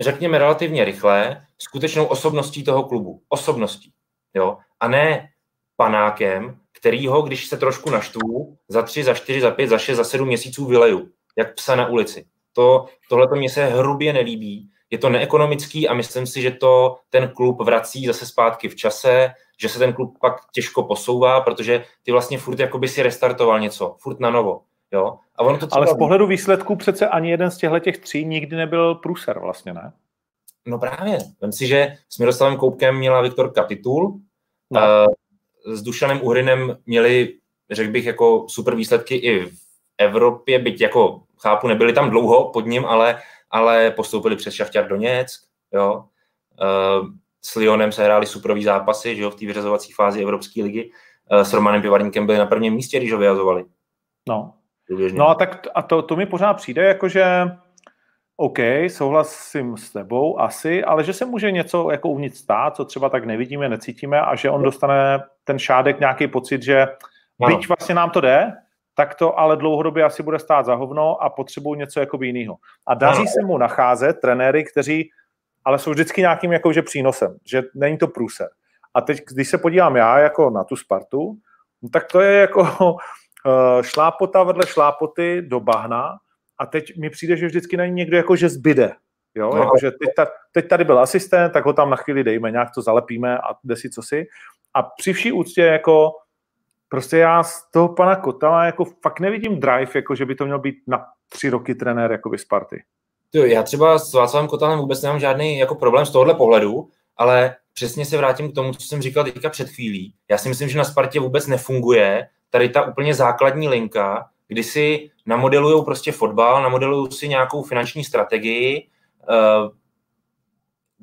řekněme relativně rychle, skutečnou osobností toho klubu. Osobností. Jo? A ne panákem, kterýho, když se trošku naštvu, za tři, za čtyři, za pět, za šest, za sedm měsíců vyleju, jak psa na ulici. To, tohle to mně se hrubě nelíbí. Je to neekonomický a myslím si, že to ten klub vrací zase zpátky v čase, že se ten klub pak těžko posouvá, protože ty vlastně furt jako by si restartoval něco, furt na novo. Jo? A ono to Ale z pohledu výsledků přece ani jeden z těchto těch tří nikdy nebyl průser vlastně, ne? No právě. Vem si, že s Miroslavem Koupkem měla Viktorka titul, no. uh, s Dušanem Uhrinem měli, řekl bych, jako super výsledky i v Evropě, byť jako chápu, nebyli tam dlouho pod ním, ale, ale postoupili přes Šafťar Doněck, jo. Uh, s Lyonem se hráli superový zápasy, že jo, v té vyřazovací fázi Evropské ligy. Uh, s Romanem Pivarníkem byli na prvním místě, když ho vyjazovali. No. No a tak a to, to mi pořád přijde, jakože OK, souhlasím s tebou asi, ale že se může něco jako uvnitř stát, co třeba tak nevidíme, necítíme a že on dostane ten šádek nějaký pocit, že no. byť vlastně nám to jde, tak to ale dlouhodobě asi bude stát za hovno a potřebují něco jako jiného. A daří no. se mu nacházet trenéry, kteří ale jsou vždycky nějakým jakože přínosem, že není to průser. A teď, když se podívám já jako na tu Spartu, no tak to je jako uh, šlápota vedle šlápoty do bahna, a teď mi přijde, že vždycky na ní někdo jako, že zbyde. Jo? No. Jako, že teď, ta, teď tady byl asistent, tak ho tam na chvíli dejme, nějak to zalepíme a jde si co si. A při vší úctě jako prostě já z toho pana Kotala jako fakt nevidím drive, jako že by to měl být na tři roky trenér jako by Sparty. Já třeba s Václavem Kotalem vůbec nemám žádný jako problém z tohohle pohledu, ale přesně se vrátím k tomu, co jsem říkal teďka před chvílí. Já si myslím, že na Spartě vůbec nefunguje tady ta úplně základní linka, kdy si namodelují prostě fotbal, namodelují si nějakou finanční strategii, uh,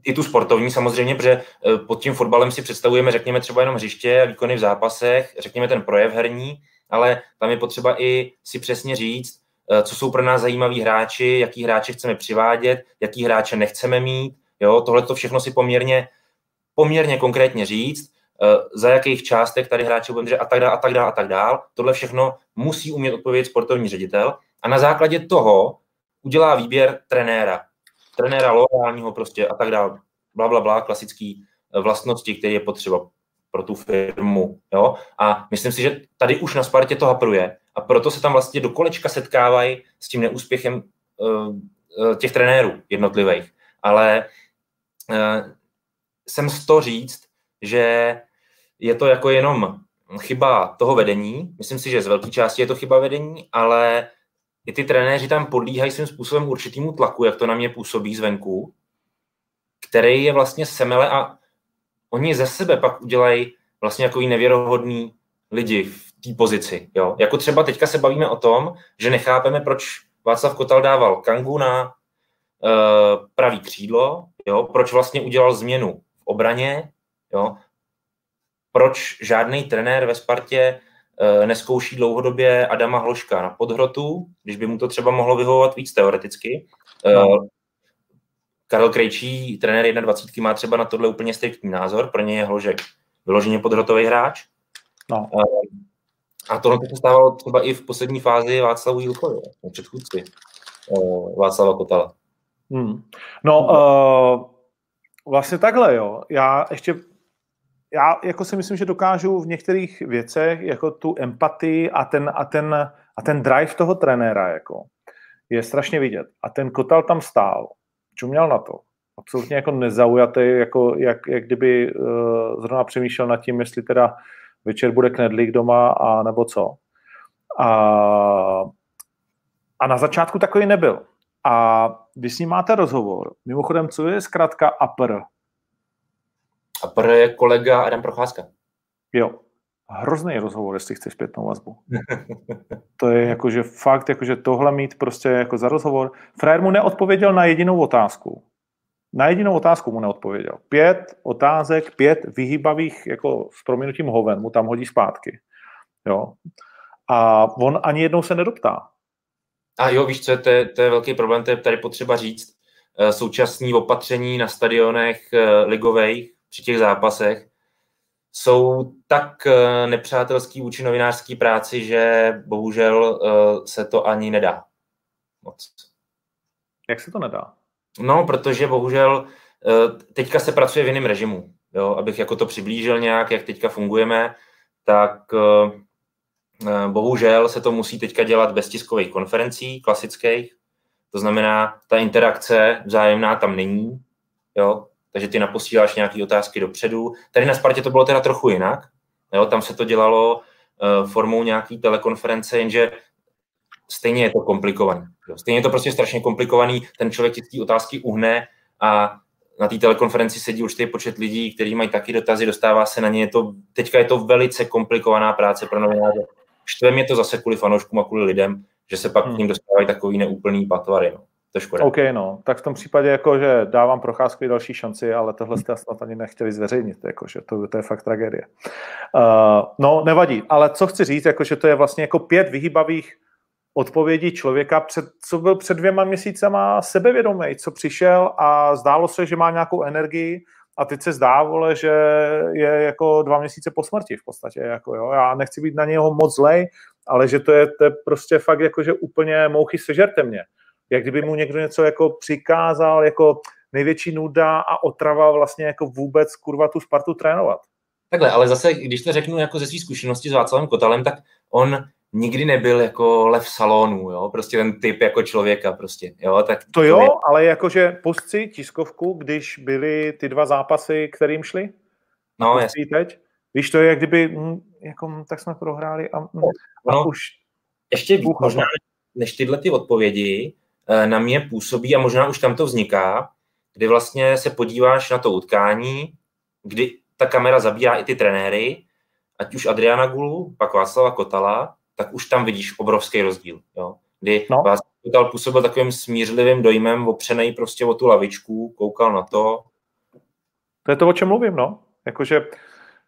i tu sportovní samozřejmě, protože uh, pod tím fotbalem si představujeme, řekněme třeba jenom hřiště, výkony v zápasech, řekněme ten projev herní, ale tam je potřeba i si přesně říct, uh, co jsou pro nás zajímaví hráči, jaký hráče chceme přivádět, jaký hráče nechceme mít. Jo, tohle to všechno si poměrně, poměrně konkrétně říct. za jakých částek tady hráče bude a tak dále, a tak dále, a tak dále. Tohle všechno musí umět odpovědět sportovní ředitel a na základě toho udělá výběr trenéra. Trenéra loajálního prostě a tak dále. Bla, bla, bla, klasický eh, vlastnosti, které je potřeba pro tu firmu. Jo? A myslím si, že tady už na Spartě to hapruje a proto se tam vlastně do kolečka setkávají s tím neúspěchem uh, těch trenérů jednotlivých. Ale uh, jsem z to říct, že je to jako jenom chyba toho vedení. Myslím si, že z velké části je to chyba vedení, ale i ty trenéři tam podlíhají svým způsobem určitýmu tlaku, jak to na mě působí zvenku, který je vlastně semele a oni ze sebe pak udělají vlastně jako nevěrohodný lidi v té pozici. Jo? Jako třeba teďka se bavíme o tom, že nechápeme, proč Václav Kotal dával Kangu na uh, pravý křídlo, jo? proč vlastně udělal změnu v obraně, jo? proč žádný trenér ve Spartě neskouší dlouhodobě Adama Hloška na podhrotu, když by mu to třeba mohlo vyhovovat víc teoreticky. No. Uh, Karel Krejčí, trenér 21, má třeba na tohle úplně striktní názor, pro něj je Hložek vyloženě podhrotový hráč. No. A tohle se stávalo třeba i v poslední fázi Václavu Jílkovi, předchůdci Václava Kotala. Hmm. No, uh, vlastně takhle, jo. Já ještě já jako si myslím, že dokážu v některých věcech jako tu empatii a ten, a ten, a ten drive toho trenéra jako je strašně vidět. A ten Kotal tam stál, čuměl na to. Absolutně jako nezaujatý, jako jak, jak kdyby uh, zrovna přemýšlel nad tím, jestli teda večer bude knedlík doma a nebo co. A, a na začátku takový nebyl. A když s ním máte rozhovor, mimochodem, co je zkrátka APR? APR je kolega Adam Procházka. Jo, hrozný rozhovor, jestli chceš zpětnou vazbu. to je jakože fakt, jakože tohle mít prostě jako za rozhovor. Frajer mu neodpověděl na jedinou otázku. Na jedinou otázku mu neodpověděl. Pět otázek, pět vyhýbavých, jako s proměnutím hoven, mu tam hodí zpátky. Jo. A on ani jednou se nedoptá. A jo, víš co, to je, to je velký problém, to je tady potřeba říct. Eh, současní opatření na stadionech eh, ligových při těch zápasech jsou tak eh, nepřátelský vůči novinářský práci, že bohužel se to ani nedá. Moc. Jak se to nedá? No, protože bohužel eh, teďka se pracuje v jiném režimu. Jo, abych jako to přiblížil nějak, jak teďka fungujeme, tak eh, eh, bohužel se to musí teďka dělat bez tiskových konferencí klasických. To znamená, ta interakce vzájemná tam není, jo, takže ty naposíláš nějaké otázky dopředu. Tady na Spartě to bylo teda trochu jinak, jo, tam se to dělalo uh, formou nějaký telekonference, jenže stejně je to komplikovaný. Stejně je to prostě strašně komplikovaný, ten člověk ty otázky uhne a na té telekonferenci sedí určitý počet lidí, kteří mají taky dotazy, dostává se na ně. Je to, teďka je to velice komplikovaná práce pro novináře. Štve mě to zase kvůli fanouškům a kvůli lidem, že se pak hmm. k ním dostávají takový neúplný patvary. No. To škoda. OK, no. Tak v tom případě jako, že dávám procházku další šanci, ale tohle jste snad ani nechtěli zveřejnit, jako, že to, to je fakt tragédie. Uh, no, nevadí, ale co chci říct, jako, že to je vlastně jako pět vyhýbavých odpovědi člověka, před, co byl před dvěma měsícema sebevědomý, co přišel a zdálo se, že má nějakou energii a teď se zdá, vole, že je jako dva měsíce po smrti v podstatě. Jako, jo. Já nechci být na něho moc zlej, ale že to je, to je prostě fakt jako, že úplně mouchy sežerte mě. Jak kdyby mu někdo něco jako přikázal, jako největší nuda a otrava vlastně jako vůbec kurva tu Spartu trénovat. Takhle, ale zase, když to řeknu jako ze své zkušenosti s Václavem Kotalem, tak on nikdy nebyl jako lev salonu, jo, prostě ten typ jako člověka prostě, jo, tak... To jo, je... ale jakože pusci tiskovku, když byly ty dva zápasy, kterým šli? No, jasně. teď? Víš, to je jak kdyby, hm, jako, hm, tak jsme prohráli a, hm, no, a už... Ještě víc, možná než tyhle ty odpovědi na mě působí a možná už tam to vzniká, kdy vlastně se podíváš na to utkání, kdy ta kamera zabírá i ty trenéry, ať už Adriana Gulu, pak Václava Kotala, tak už tam vidíš obrovský rozdíl. Jo? Kdy no. vás Total působil takovým smířlivým dojmem, opřenej prostě o tu lavičku, koukal na to. To je to, o čem mluvím, no. Jakože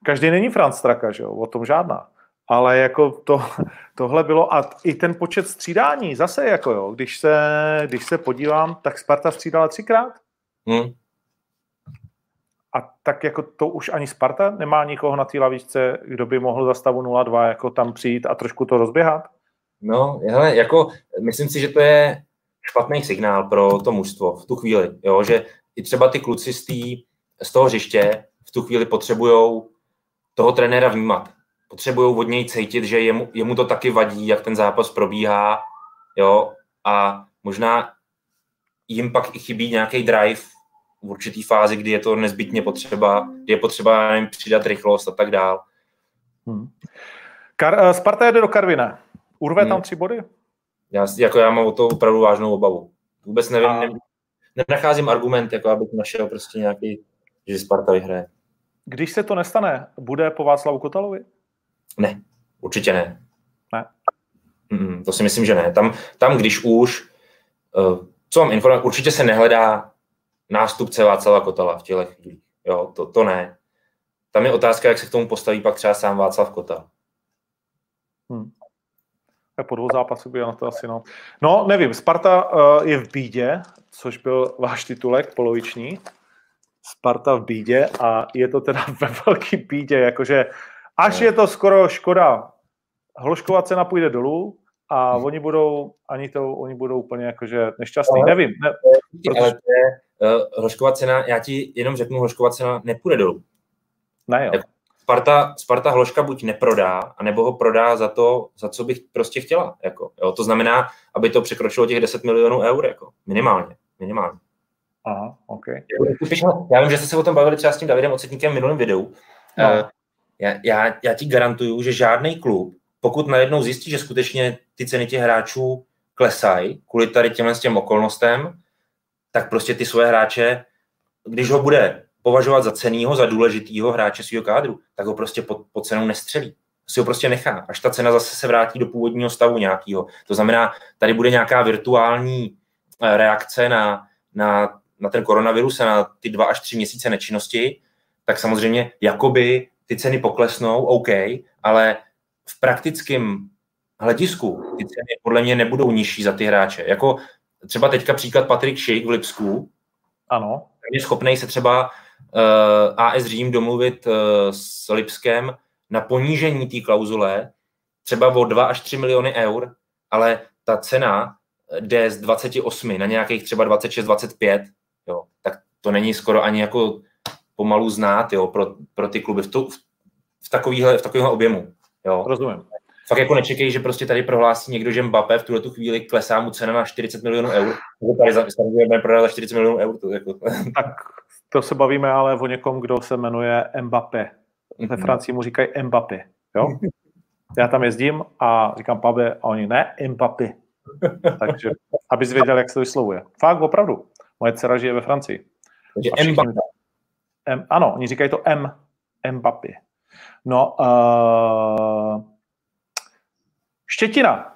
každý není Franz Straka, že jo? o tom žádná. Ale jako to, tohle bylo a i ten počet střídání zase jako jo, když se, když se podívám, tak Sparta střídala třikrát. Hmm. a tak jako to už ani Sparta nemá nikoho na té lavičce, kdo by mohl za stavu 0-2 jako tam přijít a trošku to rozběhat? No, hele, jako myslím si, že to je špatný signál pro to mužstvo v tu chvíli, jo, že i třeba ty kluci z, tý, z toho hřiště v tu chvíli potřebují toho trenéra vnímat. Potřebují od něj cítit, že jemu, jemu to taky vadí, jak ten zápas probíhá, jo, a možná jim pak i chybí nějaký drive v určitý fázi, kdy je to nezbytně potřeba, kdy je potřeba nevím, přidat rychlost a tak dál. Hmm. Kar- Sparta jede do Karvina. Urve hmm. tam tři body? Já, jako já mám o to opravdu vážnou obavu. Vůbec nevím, a... ne, nenacházím argument, jako abych našel prostě nějaký, že Sparta vyhraje. Když se to nestane, bude po Václavu Kotalovi? Ne, určitě ne. Ne. Mm, to si myslím, že ne. Tam, tam když už, uh, co mám informace, určitě se nehledá nástupce Václava Kotala v těle chvílích. Jo, to, to ne. Tam je otázka, jak se k tomu postaví pak třeba sám Václav Kotal. Hmm. Po dvou zápasů by na to asi no. No, nevím, Sparta uh, je v bídě, což byl váš titulek poloviční. Sparta v bídě a je to teda ve velký bídě, jakože až je to skoro škoda, hlošková cena půjde dolů a hmm. oni budou, ani to, oni budou úplně jakože nešťastní, ale, nevím. Ne, protože... Ale to je, uh, hlošková cena, já ti jenom řeknu, hlošková cena nepůjde dolů. Ne jo. Jako Sparta, Sparta hloška buď neprodá, anebo ho prodá za to, za co bych prostě chtěla. Jako, jo? To znamená, aby to překročilo těch 10 milionů eur, jako, minimálně. minimálně. Aha, OK. Já vím, že jste se o tom bavili třeba s tím Davidem Ocetníkem v minulém videu. No. Já, já, já ti garantuju, že žádný klub, pokud najednou zjistí, že skutečně ty ceny těch hráčů klesají kvůli tady těmhle s těm okolnostem, tak prostě ty svoje hráče, když ho bude považovat za cenýho, za důležitýho hráče svého kádru, tak ho prostě pod, pod cenou nestřelí. Si ho prostě nechá, až ta cena zase se vrátí do původního stavu nějakého. To znamená, tady bude nějaká virtuální eh, reakce na, na, na ten koronavirus a na ty dva až tři měsíce nečinnosti, tak samozřejmě jakoby ty ceny poklesnou, OK, ale v praktickém hledisku ty ceny podle mě nebudou nižší za ty hráče. Jako třeba teďka příklad Patrik Šik v Lipsku. Ano. Je schopný se třeba uh, AS Řím domluvit uh, s Lipskem na ponížení té klauzule třeba o 2 až 3 miliony eur, ale ta cena jde z 28 na nějakých třeba 26-25, jo, tak to není skoro ani jako pomalu znát jo, pro, pro ty kluby v, tu, v, v takovýhle, v takovýhle objemu. Jo. Rozumím. Fakt jako nečekej, že prostě tady prohlásí někdo, že Mbappé v tuhle tu chvíli klesá mu cena na 40 milionů eur. Tady za, prodat za 40 milionů eur. To, jako. Tak to se bavíme ale o někom, kdo se jmenuje Mbappé. Ve mhm. Francii mu říkají Mbappé. Jo? Já tam jezdím a říkám Pabe a oni ne, Mbappé. Takže, abys věděl, jak se to vyslovuje. Fakt, opravdu. Moje dcera žije ve Francii. Takže Mbappé. M, ano, oni říkají to M. Mbappé. No, uh, Štětina.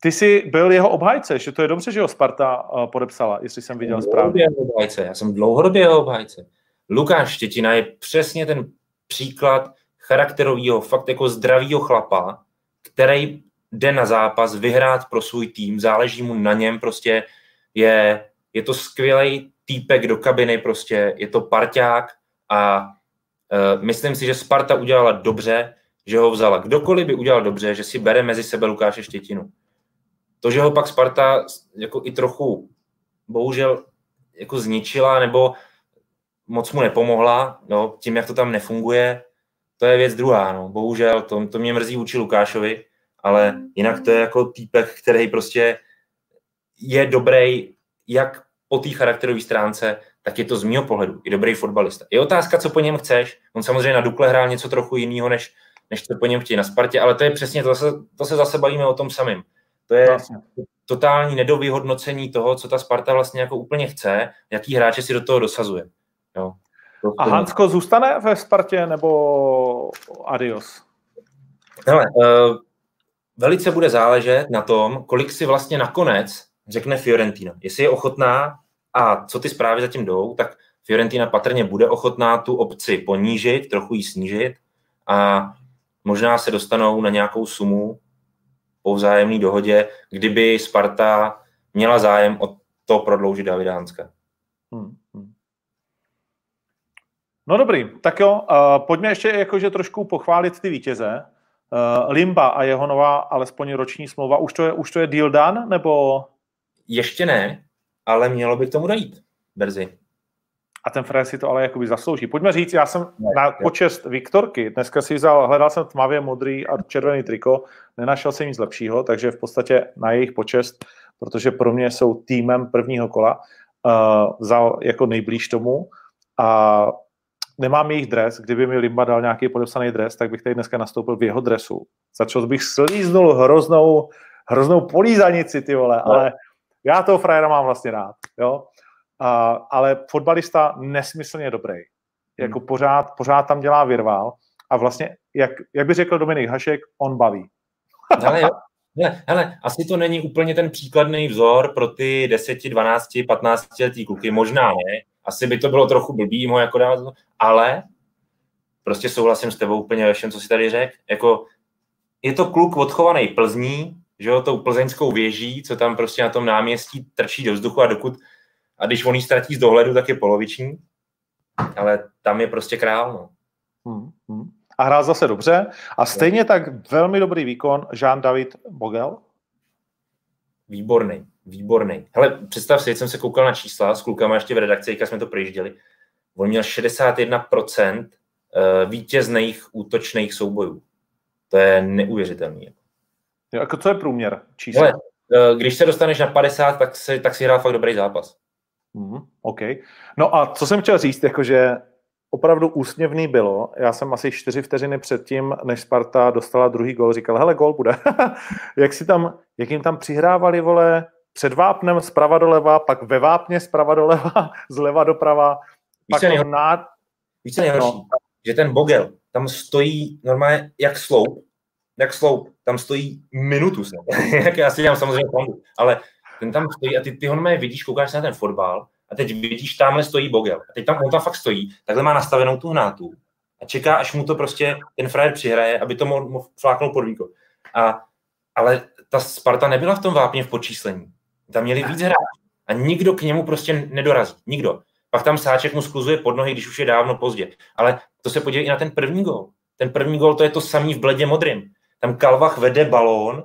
Ty jsi byl jeho obhájce, že to je dobře, že ho Sparta uh, podepsala, jestli jsem viděl správně. Obhájce. Já jsem dlouhodobě jeho obhájce. Lukáš Štětina je přesně ten příklad charakterového, fakt jako zdravého chlapa, který jde na zápas vyhrát pro svůj tým, záleží mu na něm, prostě je, je to skvělý týpek do kabiny, prostě je to parťák a uh, myslím si, že Sparta udělala dobře, že ho vzala. Kdokoliv by udělal dobře, že si bere mezi sebe Lukáše Štětinu. To, že ho pak Sparta jako i trochu bohužel jako zničila nebo moc mu nepomohla, no, tím, jak to tam nefunguje, to je věc druhá. No. Bohužel, to, to mě mrzí vůči Lukášovi, ale jinak to je jako týpek, který prostě je dobrý jak po té charakterové stránce, tak je to z mého pohledu i dobrý fotbalista. Je otázka, co po něm chceš. On samozřejmě na Dukle hrál něco trochu jiného, než, než co po něm chtějí na Spartě, ale to je přesně, to, se, to se zase bavíme o tom samém. To je vlastně. totální nedovyhodnocení toho, co ta Sparta vlastně jako úplně chce, jaký hráče si do toho dosazuje. Jo. To A Hansko zůstane ve Spartě nebo adios? Hele, uh, velice bude záležet na tom, kolik si vlastně nakonec řekne Fiorentina. Jestli je ochotná a co ty zprávy zatím jdou, tak Fiorentina patrně bude ochotná tu obci ponížit, trochu ji snížit a možná se dostanou na nějakou sumu po vzájemné dohodě, kdyby Sparta měla zájem o to prodloužit Davida Hanska. Hmm, hmm. No dobrý, tak jo, uh, pojďme ještě jakože trošku pochválit ty vítěze. Uh, Limba a jeho nová alespoň roční smlouva, už to je, už to je deal done, nebo? Ještě ne, ale mělo by k tomu dojít brzy. A ten Fred si to ale jakoby zaslouží. Pojďme říct, já jsem ne, na počest Viktorky, dneska si vzal, hledal jsem tmavě modrý a červený triko, nenašel jsem nic lepšího, takže v podstatě na jejich počest, protože pro mě jsou týmem prvního kola, uh, vzal jako nejblíž tomu a nemám jejich dres, kdyby mi Limba dal nějaký podepsaný dres, tak bych tady dneska nastoupil v jeho dresu. Začal bych slíznul hroznou, hroznou polízanici, ty vole, no. ale já toho frajera mám vlastně rád, jo. A, ale fotbalista nesmyslně dobrý. Jako hmm. pořád, pořád tam dělá virvál a vlastně, jak, jak by řekl Dominik Hašek, on baví. ale ne, hele, asi to není úplně ten příkladný vzor pro ty 10, 12, 15 letý kluky, možná ne, asi by to bylo trochu blbý mu jako dávat, ale prostě souhlasím s tebou úplně ve všem, co si tady řekl. Jako, je to kluk odchovaný Plzní, že jo, tou plzeňskou věží, co tam prostě na tom náměstí trčí do vzduchu a dokud, a když on ji ztratí z dohledu, tak je poloviční, ale tam je prostě král, no. Hmm, hmm. A hrál zase dobře. A stejně tak velmi dobrý výkon Jean-David Bogel. Výborný, výborný. Hele, představ si, jsem se koukal na čísla s klukama ještě v redakci, jak jsme to projížděli. On měl 61% eh, vítězných útočných soubojů. To je neuvěřitelný. Jo, jako co je průměr čísla? Hele, eh, když se dostaneš na 50, tak si, tak si hrál fakt dobrý zápas. Mm, OK. No a co jsem chtěl říct, jakože opravdu úsměvný bylo. Já jsem asi čtyři vteřiny předtím, než Sparta dostala druhý gol, říkal, hele, gol bude. jak, si tam, jak jim tam přihrávali, vole, před vápnem zprava doleva, pak ve vápně zprava doleva, zleva doprava. Víš, pak nejhorší, nád... víš, nejhorší? No. Že ten Bogel tam stojí normálně jak sloup, jak sloup, tam stojí minutu jak já si dělám samozřejmě ale ten tam stojí a ty, ty ho vidíš, koukáš se na ten fotbal a teď vidíš, tamhle stojí Bogel. A teď tam on tam fakt stojí, takhle má nastavenou tu hnátu a čeká, až mu to prostě ten frajer přihraje, aby to mohl, mohl fláknout pod víko. A, ale ta Sparta nebyla v tom vápně v počíslení. Tam měli víc hrát a nikdo k němu prostě nedorazí. Nikdo. Pak tam Sáček mu skluzuje pod nohy, když už je dávno pozdě. Ale to se podívej i na ten první gol. Ten první gol to je to samý v bledě modrým. Tam Kalvach vede balón,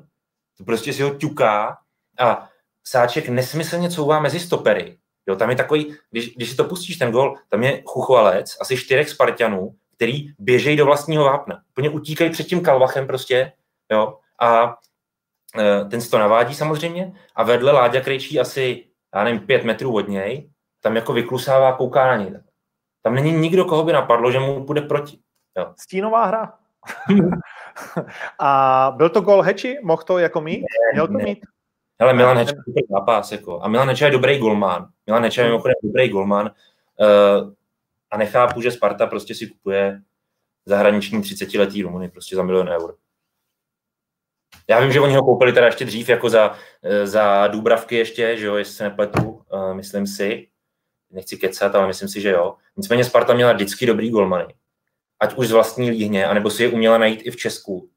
prostě si ho ťuká a Sáček nesmyslně couvá mezi stopery. Jo, tam je takový, když, když si to pustíš ten gol, tam je chuchvalec, asi čtyřech Spartanů, který běžejí do vlastního vápna. Úplně utíkají před tím kalvachem prostě, jo, a e, ten si to navádí samozřejmě a vedle Láďa Krejčí asi, já nevím, pět metrů od něj, tam jako vyklusává, kouká na něj. Tam není nikdo, koho by napadlo, že mu bude proti. Jo. Stínová hra. a byl to gol Heči? Mohl to jako mít? Ne, Měl to ne. mít? Hele, Milan Heča je zápas, jako. A Milan Heča je dobrý golman. Milan Heča je mimochodem dobrý golman. Uh, a nechápu, že Sparta prostě si kupuje zahraniční 30-letý Rumuny prostě za milion eur. Já vím, že oni ho koupili teda ještě dřív, jako za, eh, za Důbravky ještě, že jo, jestli se nepletu, uh, myslím si. Nechci kecat, ale myslím si, že jo. Nicméně Sparta měla vždycky dobrý golmany. Ať už z vlastní líhně, anebo si je uměla najít i v Česku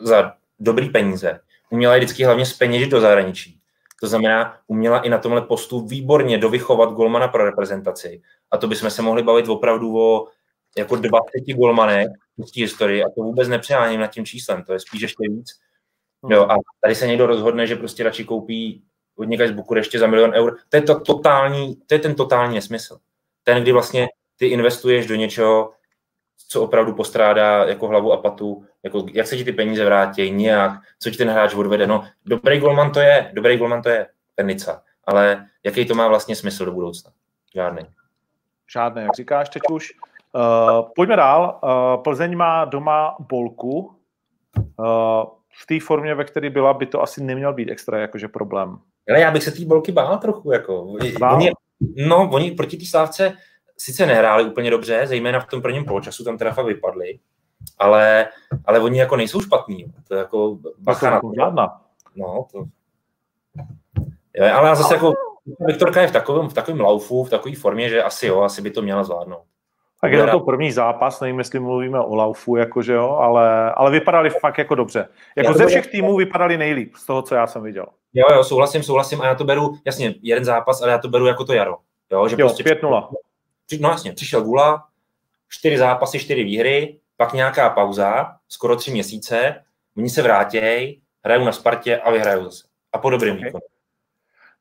za dobrý peníze uměla je vždycky hlavně speněžit do zahraničí. To znamená, uměla i na tomhle postu výborně dovychovat golmana pro reprezentaci. A to bychom se mohli bavit opravdu o jako 20 golmanech v té historii a to vůbec nepřeháním nad tím číslem, to je spíš ještě víc. Hmm. Jo, a tady se někdo rozhodne, že prostě radši koupí od někaď z Bukureště za milion eur. To je, to totální, to je ten totální nesmysl. Ten, kdy vlastně ty investuješ do něčeho, co opravdu postrádá jako hlavu a patu, jako jak se ti ty peníze vrátí, nějak, co ti ten hráč odvede. No, dobrý golman to je, dobrý golman to je, ten Nica, ale jaký to má vlastně smysl do budoucna? Žádný. Žádný, jak říkáš teď už. Uh, pojďme dál. Uh, Plzeň má doma bolku. Uh, v té formě, ve které byla, by to asi neměl být extra jakože problém. Ale já bych se té bolky bál trochu. Jako. Oni, no, oni proti té stávce sice nehráli úplně dobře, zejména v tom prvním poločasu, tam teda fakt vypadli, ale, ale oni jako nejsou špatní. To je jako bacha na to. Žádná. No, to... Jo, ale zase jako Viktorka je v takovém, v takovém laufu, v takové formě, že asi jo, asi by to měla zvládnout. Tak je to první zápas, nevím, jestli mluvíme o laufu, jakože jo, ale, ale vypadali fakt jako dobře. Jako ze všech týmů vypadali nejlíp, z toho, co já jsem viděl. Jo, jo, souhlasím, souhlasím a já to beru, jasně, jeden zápas, ale já to beru jako to jaro. Jo, že jo prostě 5-0 no jasně, přišel Gula, čtyři zápasy, čtyři výhry, pak nějaká pauza, skoro tři měsíce, oni se vrátějí, hrajou na Spartě a vyhrajou zase. A po dobrým okay. výkonu.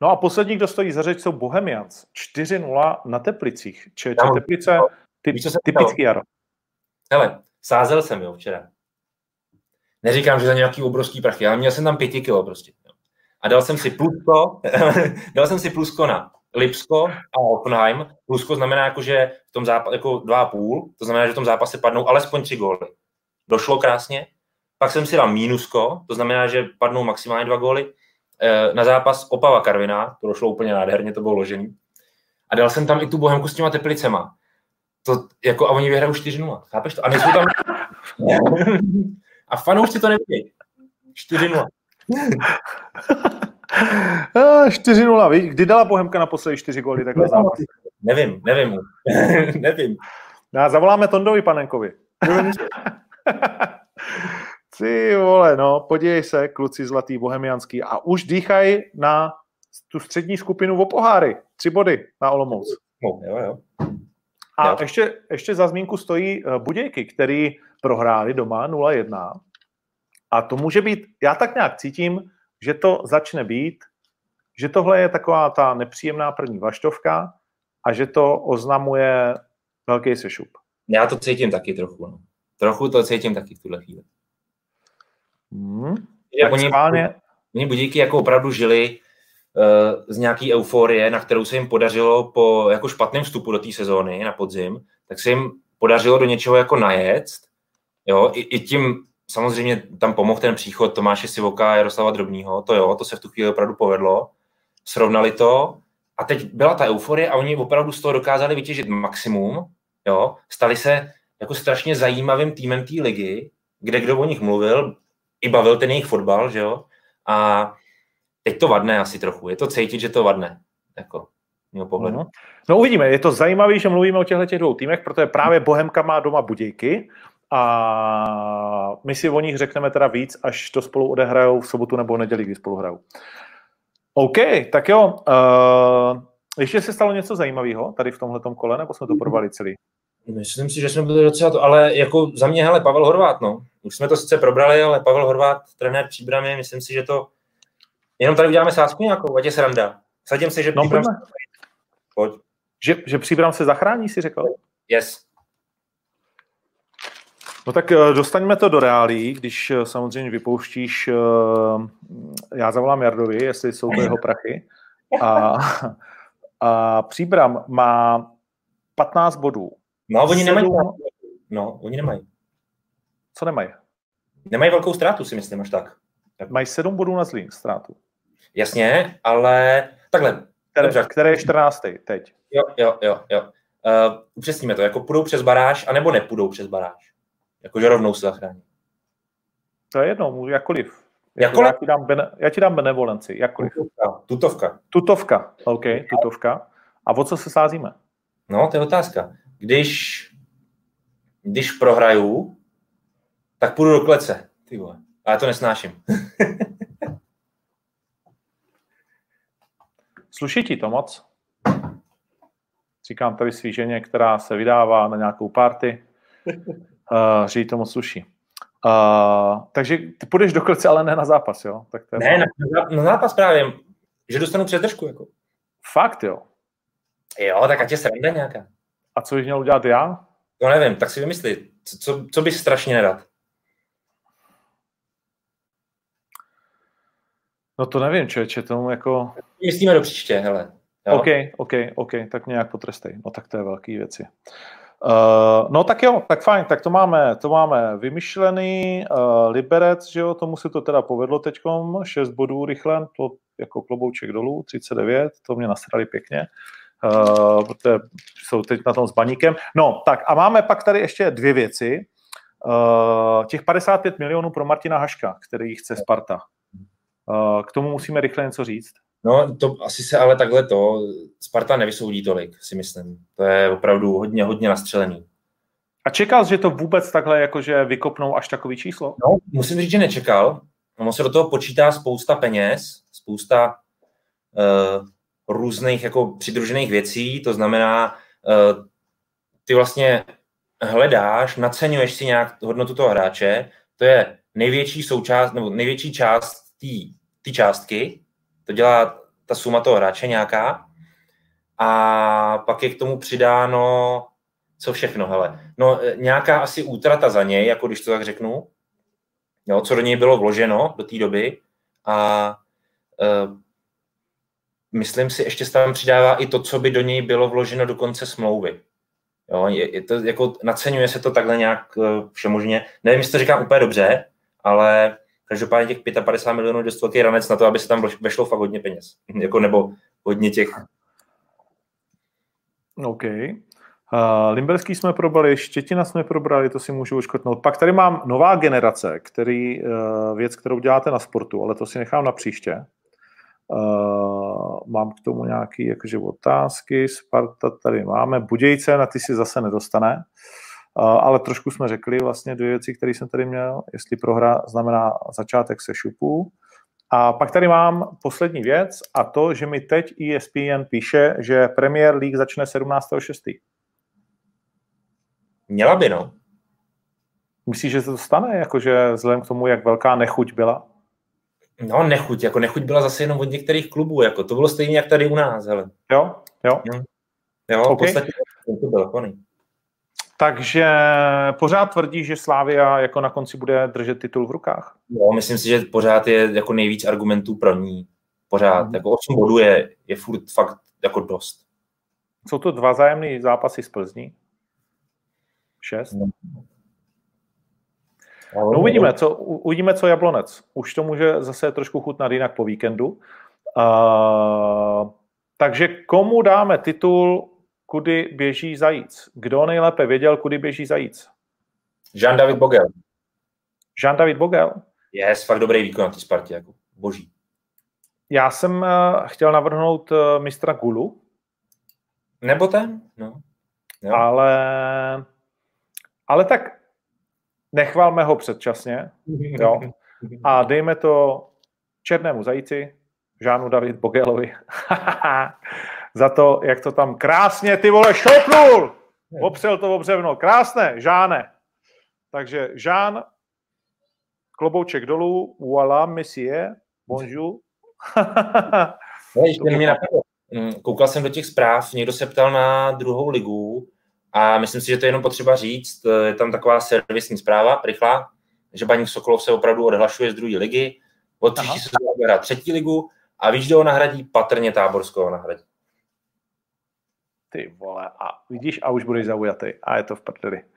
No a poslední, kdo stojí za řeč, jsou Bohemians. 4-0 na Teplicích. Če, če Teplice, ty, Víš, typický jaro. Hele, sázel jsem jo včera. Neříkám, že za nějaký obrovský prachy, ale měl jsem tam pěti kilo prostě. A dal jsem si plusko, dal jsem si plusko na Lipsko a Oppenheim. Plusko znamená, jako, že v tom zápase jako dva a půl, to znamená, že v tom zápase padnou alespoň tři góly. Došlo krásně. Pak jsem si dal mínusko, to znamená, že padnou maximálně dva góly. Eh, na zápas Opava Karvina, to došlo úplně nádherně, to bylo ložený. A dal jsem tam i tu bohemku s těma teplicema. To, jako, a oni vyhrajou 4-0, chápeš to? A nejsou tam... a fanoušci to nevědí. 4-0. 4-0, kdy dala Bohemka na poslední 4 góly takhle zápas? Nevím, nevím. nevím. No, zavoláme Tondovi Panenkovi. Ty vole, no, podívej se, kluci zlatý bohemianský a už dýchají na tu střední skupinu o poháry. Tři body na Olomouc. No, jo, jo. A jo. Ještě, ještě za zmínku stojí eh, Budějky, který prohráli doma 0-1. A to může být, já tak nějak cítím, že to začne být, že tohle je taková ta nepříjemná první vaštovka a že to oznamuje velký sešup. Já to cítím taky trochu. No. Trochu to cítím taky v tuhle chvíli. Hmm. Tak oni, schválně... oni budíky jako opravdu žili uh, z nějaký euforie, na kterou se jim podařilo po jako špatném vstupu do té sezóny na podzim, tak se jim podařilo do něčeho jako najet. Jo, i, i tím samozřejmě tam pomohl ten příchod Tomáše Sivoka a Jaroslava Drobního, to jo, to se v tu chvíli opravdu povedlo. Srovnali to a teď byla ta euforie a oni opravdu z toho dokázali vytěžit maximum, jo, stali se jako strašně zajímavým týmem té ligy, kde kdo o nich mluvil, i bavil ten jejich fotbal, že jo, a teď to vadne asi trochu, je to cítit, že to vadne, jako pohledu. Mhm. No uvidíme, je to zajímavé, že mluvíme o těchto těch dvou týmech, protože právě Bohemka má doma Budějky a my si o nich řekneme teda víc, až to spolu odehrajou v sobotu nebo v neděli, kdy spolu hrajou. OK, tak jo. Uh, ještě se stalo něco zajímavého tady v tomhle kole, nebo jsme to porvali celý? Myslím si, že jsme byli docela to, ale jako za mě, hele, Pavel Horvát, no. Už jsme to sice probrali, ale Pavel Horvát, trenér Příbramy, myslím si, že to... Jenom tady uděláme sázku nějakou, ať je sranda. Sadím se, že no, Příbram... Pojď. Že, že Příbram se zachrání, si řekl? Yes. No tak eh, dostaňme to do reálí, když eh, samozřejmě vypouštíš, eh, já zavolám Jardovi, jestli jsou to jeho prachy. A, a Příbram má 15 bodů. No, oni 7... nemají. No, oni nemají. Co nemají? Nemají velkou ztrátu, si myslím, až tak. tak. Mají 7 bodů na Zlín ztrátu. Jasně, ale takhle. Které, dobře. které je 14. teď? Jo, jo, jo, jo. Uh, upřesníme to, jako půjdou přes baráž, anebo nepůjdou přes baráž. Jakože rovnou se zachrání. To je jedno, jakkoliv. Jakkoliv? Já ti dám, bene, já ti dám benevolenci, jakkoliv. Tutovka. Tutovka. Tutovka, OK, tutovka. A o co se sázíme? No, to je otázka. Když, když prohraju, tak půjdu do klece. Ty vole. Ale já to nesnáším. Sluší ti to moc? Říkám tady svý ženě, která se vydává na nějakou party. Uh, moc sluší. Uh, takže ty půjdeš do klece, ale ne na zápas, jo? Tak to je ne, na, na, zápas právě, že dostanu přes držku, jako. Fakt, jo? Jo, tak ať je sranda nějaká. A co bych měl udělat já? To nevím, tak si vymysli, co, co, co bys strašně nerad? No to nevím, člověče, tomu jako... Myslíme do příště, hele. Jo? OK, OK, OK, tak nějak potrestej. No tak to je velký věci. Uh, no tak jo, tak fajn, tak to máme, to máme vymyšlený, uh, Liberec, že jo, tomu se to teda povedlo teďkom, 6 bodů rychle, to jako klobouček dolů, 39, to mě nasrali pěkně, uh, protože jsou teď na tom s baníkem. No, tak a máme pak tady ještě dvě věci. Uh, těch 55 milionů pro Martina Haška, který chce Sparta. Uh, k tomu musíme rychle něco říct. No, to asi se ale takhle to, Sparta nevysoudí tolik, si myslím. To je opravdu hodně, hodně nastřelený. A čekal, že to vůbec takhle jakože vykopnou až takový číslo? No, musím říct, že nečekal. Ono se do toho počítá spousta peněz, spousta uh, různých jako přidružených věcí, to znamená, uh, ty vlastně hledáš, naceňuješ si nějak hodnotu toho hráče, to je největší součást, nebo největší část té částky, to dělá ta suma toho hráče nějaká, a pak je k tomu přidáno, co všechno, hele, no nějaká asi útrata za něj, jako když to tak řeknu, jo, co do něj bylo vloženo do té doby a uh, myslím si, ještě se tam přidává i to, co by do něj bylo vloženo do konce smlouvy. Jo, je, je to, jako, naceňuje se to takhle nějak uh, všemožně. Nevím, jestli to říkám úplně dobře, ale každopádně těch 55 milionů je dost velký ranec na to, aby se tam vešlo fakt hodně peněz. jako, nebo hodně těch... OK. Uh, Limberský jsme probrali, Štětina jsme probrali, to si můžu uškotnout. Pak tady mám nová generace, který, uh, věc, kterou děláte na sportu, ale to si nechám na příště. Uh, mám k tomu nějaké jakože otázky. Sparta tady máme. Budějce, na ty si zase nedostane. Uh, ale trošku jsme řekli vlastně dvě věci, které jsem tady měl. Jestli prohra znamená začátek se šupů. A pak tady mám poslední věc a to, že mi teď ESPN píše, že Premier League začne 17.6. Měla by, no. Myslíš, že se to stane, jakože vzhledem k tomu, jak velká nechuť byla? No, nechuť, jako nechuť byla zase jenom od některých klubů, jako to bylo stejně jak tady u nás, hele. Jo, jo. Jo, jo okay. v podstatě to bylo koný. Takže pořád tvrdí, že Slávia jako na konci bude držet titul v rukách? No, myslím si, že pořád je jako nejvíc argumentů pro ní. Pořád. Mm. Jako 8 bodů je, je furt fakt jako dost. Jsou to dva zájemné zápasy z Plzní? Šest? No. No uvidíme, co, uvidíme, co Jablonec. Už to může zase trošku chutnat jinak po víkendu. Uh, takže komu dáme titul, kudy běží zajíc? Kdo nejlépe věděl, kudy běží zajíc? Jean-David Bogel. Jean-David Bogel? Je yes, fakt dobrý výkon na té Spartě, jako boží. Já jsem uh, chtěl navrhnout uh, mistra Gulu. Nebo ten, no. Jo. Ale, ale tak nechvalme ho předčasně, jo, a dejme to černému zajíci, Žánu David Bogelovi, za to, jak to tam krásně ty vole šoupnul, opřel to obřevno, krásné, Žáne. Takže Žán, klobouček dolů, voilà, monsieur, bonjour. no, ještě mě napadlo. Mm, koukal jsem do těch zpráv, někdo se ptal na druhou ligu, a myslím si, že to je jenom potřeba říct, je tam taková servisní zpráva, rychlá, že Baník Sokolov se opravdu odhlašuje z druhé ligy, od příští se hrát třetí ligu a víš, kdo ho nahradí? Patrně Táborského nahradí. Ty vole, a vidíš, a už budeš zaujatý. A je to v prdeli.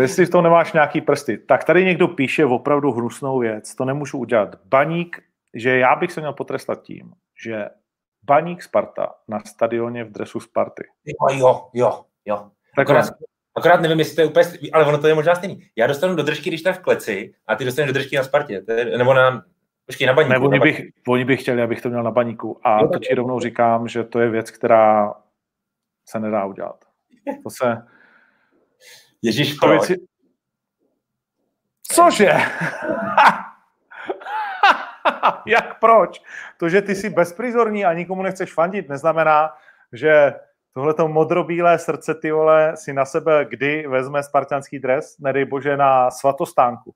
Jestli v tom nemáš nějaký prsty, tak tady někdo píše opravdu hnusnou věc. To nemůžu udělat. Baník, že já bych se měl potrestat tím, že Baník Sparta na stadioně v dresu Sparty. Jo, jo, jo. jo. Akorát, akorát nevím, jestli to je úplně, ale ono to je možná stejný. Já dostanu do držky, když tak v kleci, a ty dostaneš do držky na Spartě, to je, nebo na, počkej, na baníku. Nebo oni, bych, oni by chtěli, abych to měl na baníku. A jo, to ti rovnou říkám, že to je věc, která se nedá udělat. To se... Ježíš, to věci... Cože? Jak proč? To, že ty jsi bezprizorní a nikomu nechceš fandit, neznamená, že tohleto modrobílé srdce, ty vole, si na sebe kdy vezme spartanský dres, nedej bože na svatostánku.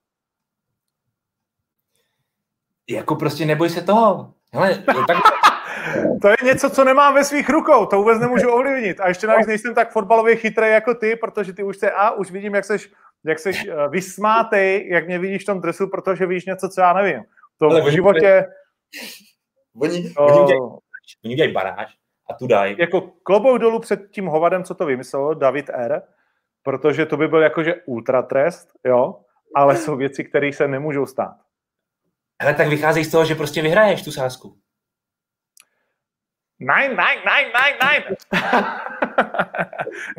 Jako prostě neboj se toho. Hele, tak... to je něco, co nemám ve svých rukou, to vůbec nemůžu ovlivnit. A ještě navíc nejsem tak fotbalově chytrý jako ty, protože ty už se, a už vidím, jak seš, jak seš eh, vysmátej, jak mě vidíš v tom dresu, protože víš něco, co já nevím. To Ale v životě... Oni, to... oni, udělají, oni udělají baráž a tu dají. Jako klobouk dolů před tím hovadem, co to vymyslel, David R., protože to by byl jakože ultratrest, jo, ale jsou věci, které se nemůžou stát. Ale tak vychází z toho, že prostě vyhraješ tu sázku. Nine, nine, nine, nine, nine.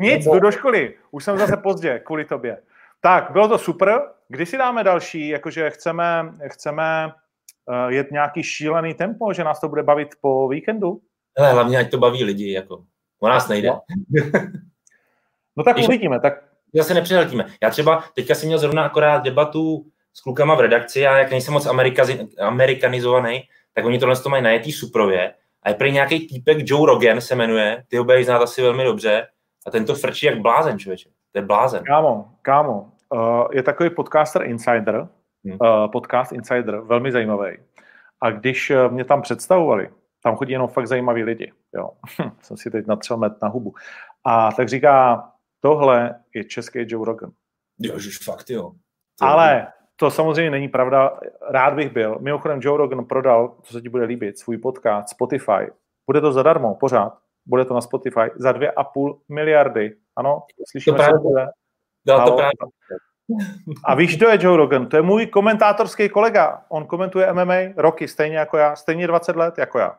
Nic, jdu do školy. Už jsem zase pozdě kvůli tobě. Tak, bylo to super. Kdy si dáme další? Jakože chceme, chceme uh, jet nějaký šílený tempo, že nás to bude bavit po víkendu? Hele, hlavně ať to baví lidi, jako. O nás nejde. No, no tak Když uvidíme. Tak... Zase nepřehltíme. Já třeba teďka jsem měl zrovna akorát debatu s klukama v redakci a jak nejsem moc amerikanizovaný, tak oni tohle to mají najetý suprově a je prý nějaký týpek Joe Rogan se jmenuje, ty ho budeš znát asi velmi dobře, A ten to frčí jak blázen, člověče. To je blázen. Kámo, kámo, uh, je takový podcaster Insider, hmm. uh, podcast Insider, velmi zajímavý. A když uh, mě tam představovali, tam chodí jenom fakt zajímaví lidi, jo. Jsem si teď natřel met na hubu. A tak říká, tohle je český Joe Rogan. Jo, že fakt jo. To Ale to samozřejmě není pravda, rád bych byl. Mimochodem Joe Rogan prodal, co se ti bude líbit, svůj podcast Spotify. Bude to zadarmo, pořád. Bude to na Spotify za 2,5 miliardy. Ano, slyšíme to se bude. Dá to právě. A víš, kdo je Joe Rogan? To je můj komentátorský kolega. On komentuje MMA roky, stejně jako já, stejně 20 let jako já.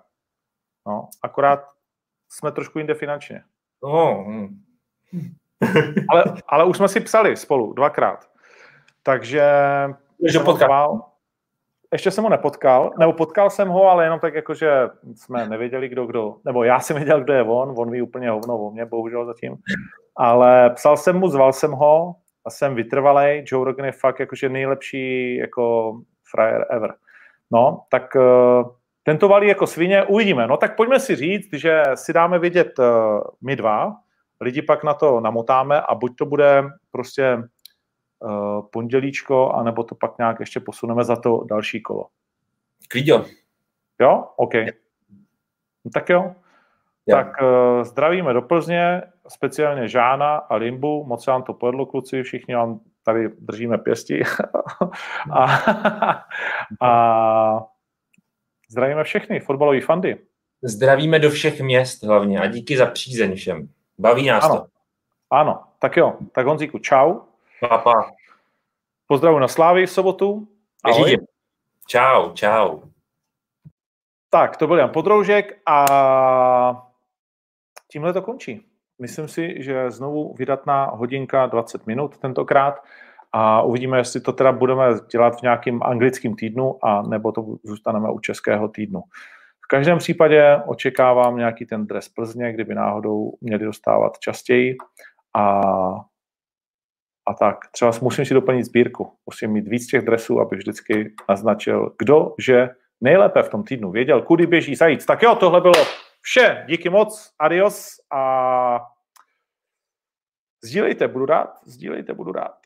No, akorát jsme trošku jinde finančně. Oh. ale, ale už jsme si psali spolu dvakrát. Takže že potkal. Ještě jsem ho nepotkal, nebo potkal jsem ho, ale jenom tak jako, že jsme nevěděli, kdo kdo, nebo já jsem věděl, kdo je on, on ví úplně hovno o mě, bohužel zatím. Ale psal jsem mu, zval jsem ho a jsem vytrvalej. Joe Rogan je fakt jakože nejlepší jako frajer ever. No, tak uh, tento valí jako svině, uvidíme. No tak pojďme si říct, že si dáme vědět uh, my dva, lidi pak na to namotáme a buď to bude prostě pondělíčko, anebo to pak nějak ještě posuneme za to další kolo. Klidě. Jo? OK. No, tak jo. jo. Tak uh, zdravíme do Plzně, speciálně Žána a Limbu. Moc vám to povedlo, kluci, všichni vám tady držíme pěsti. a, a zdravíme všechny fotbalové fandy. Zdravíme do všech měst hlavně a díky za přízeň všem. Baví nás ano. to. Ano, tak jo. Tak Honzíku, čau. Papa. Pozdravu na Slávy v sobotu. Ahoj. Čau, čau. Tak, to byl Jan Podroužek a tímhle to končí. Myslím si, že znovu vydatná hodinka 20 minut tentokrát a uvidíme, jestli to teda budeme dělat v nějakým anglickém týdnu a nebo to zůstaneme u českého týdnu. V každém případě očekávám nějaký ten dres Plzně, kdyby náhodou měli dostávat častěji a a tak. Třeba musím si doplnit sbírku. Musím mít víc těch dresů, aby vždycky naznačil, kdo, že nejlépe v tom týdnu věděl, kudy běží zajíc. Tak jo, tohle bylo vše. Díky moc, adios a sdílejte, budu rád. Sdílejte, budu rád.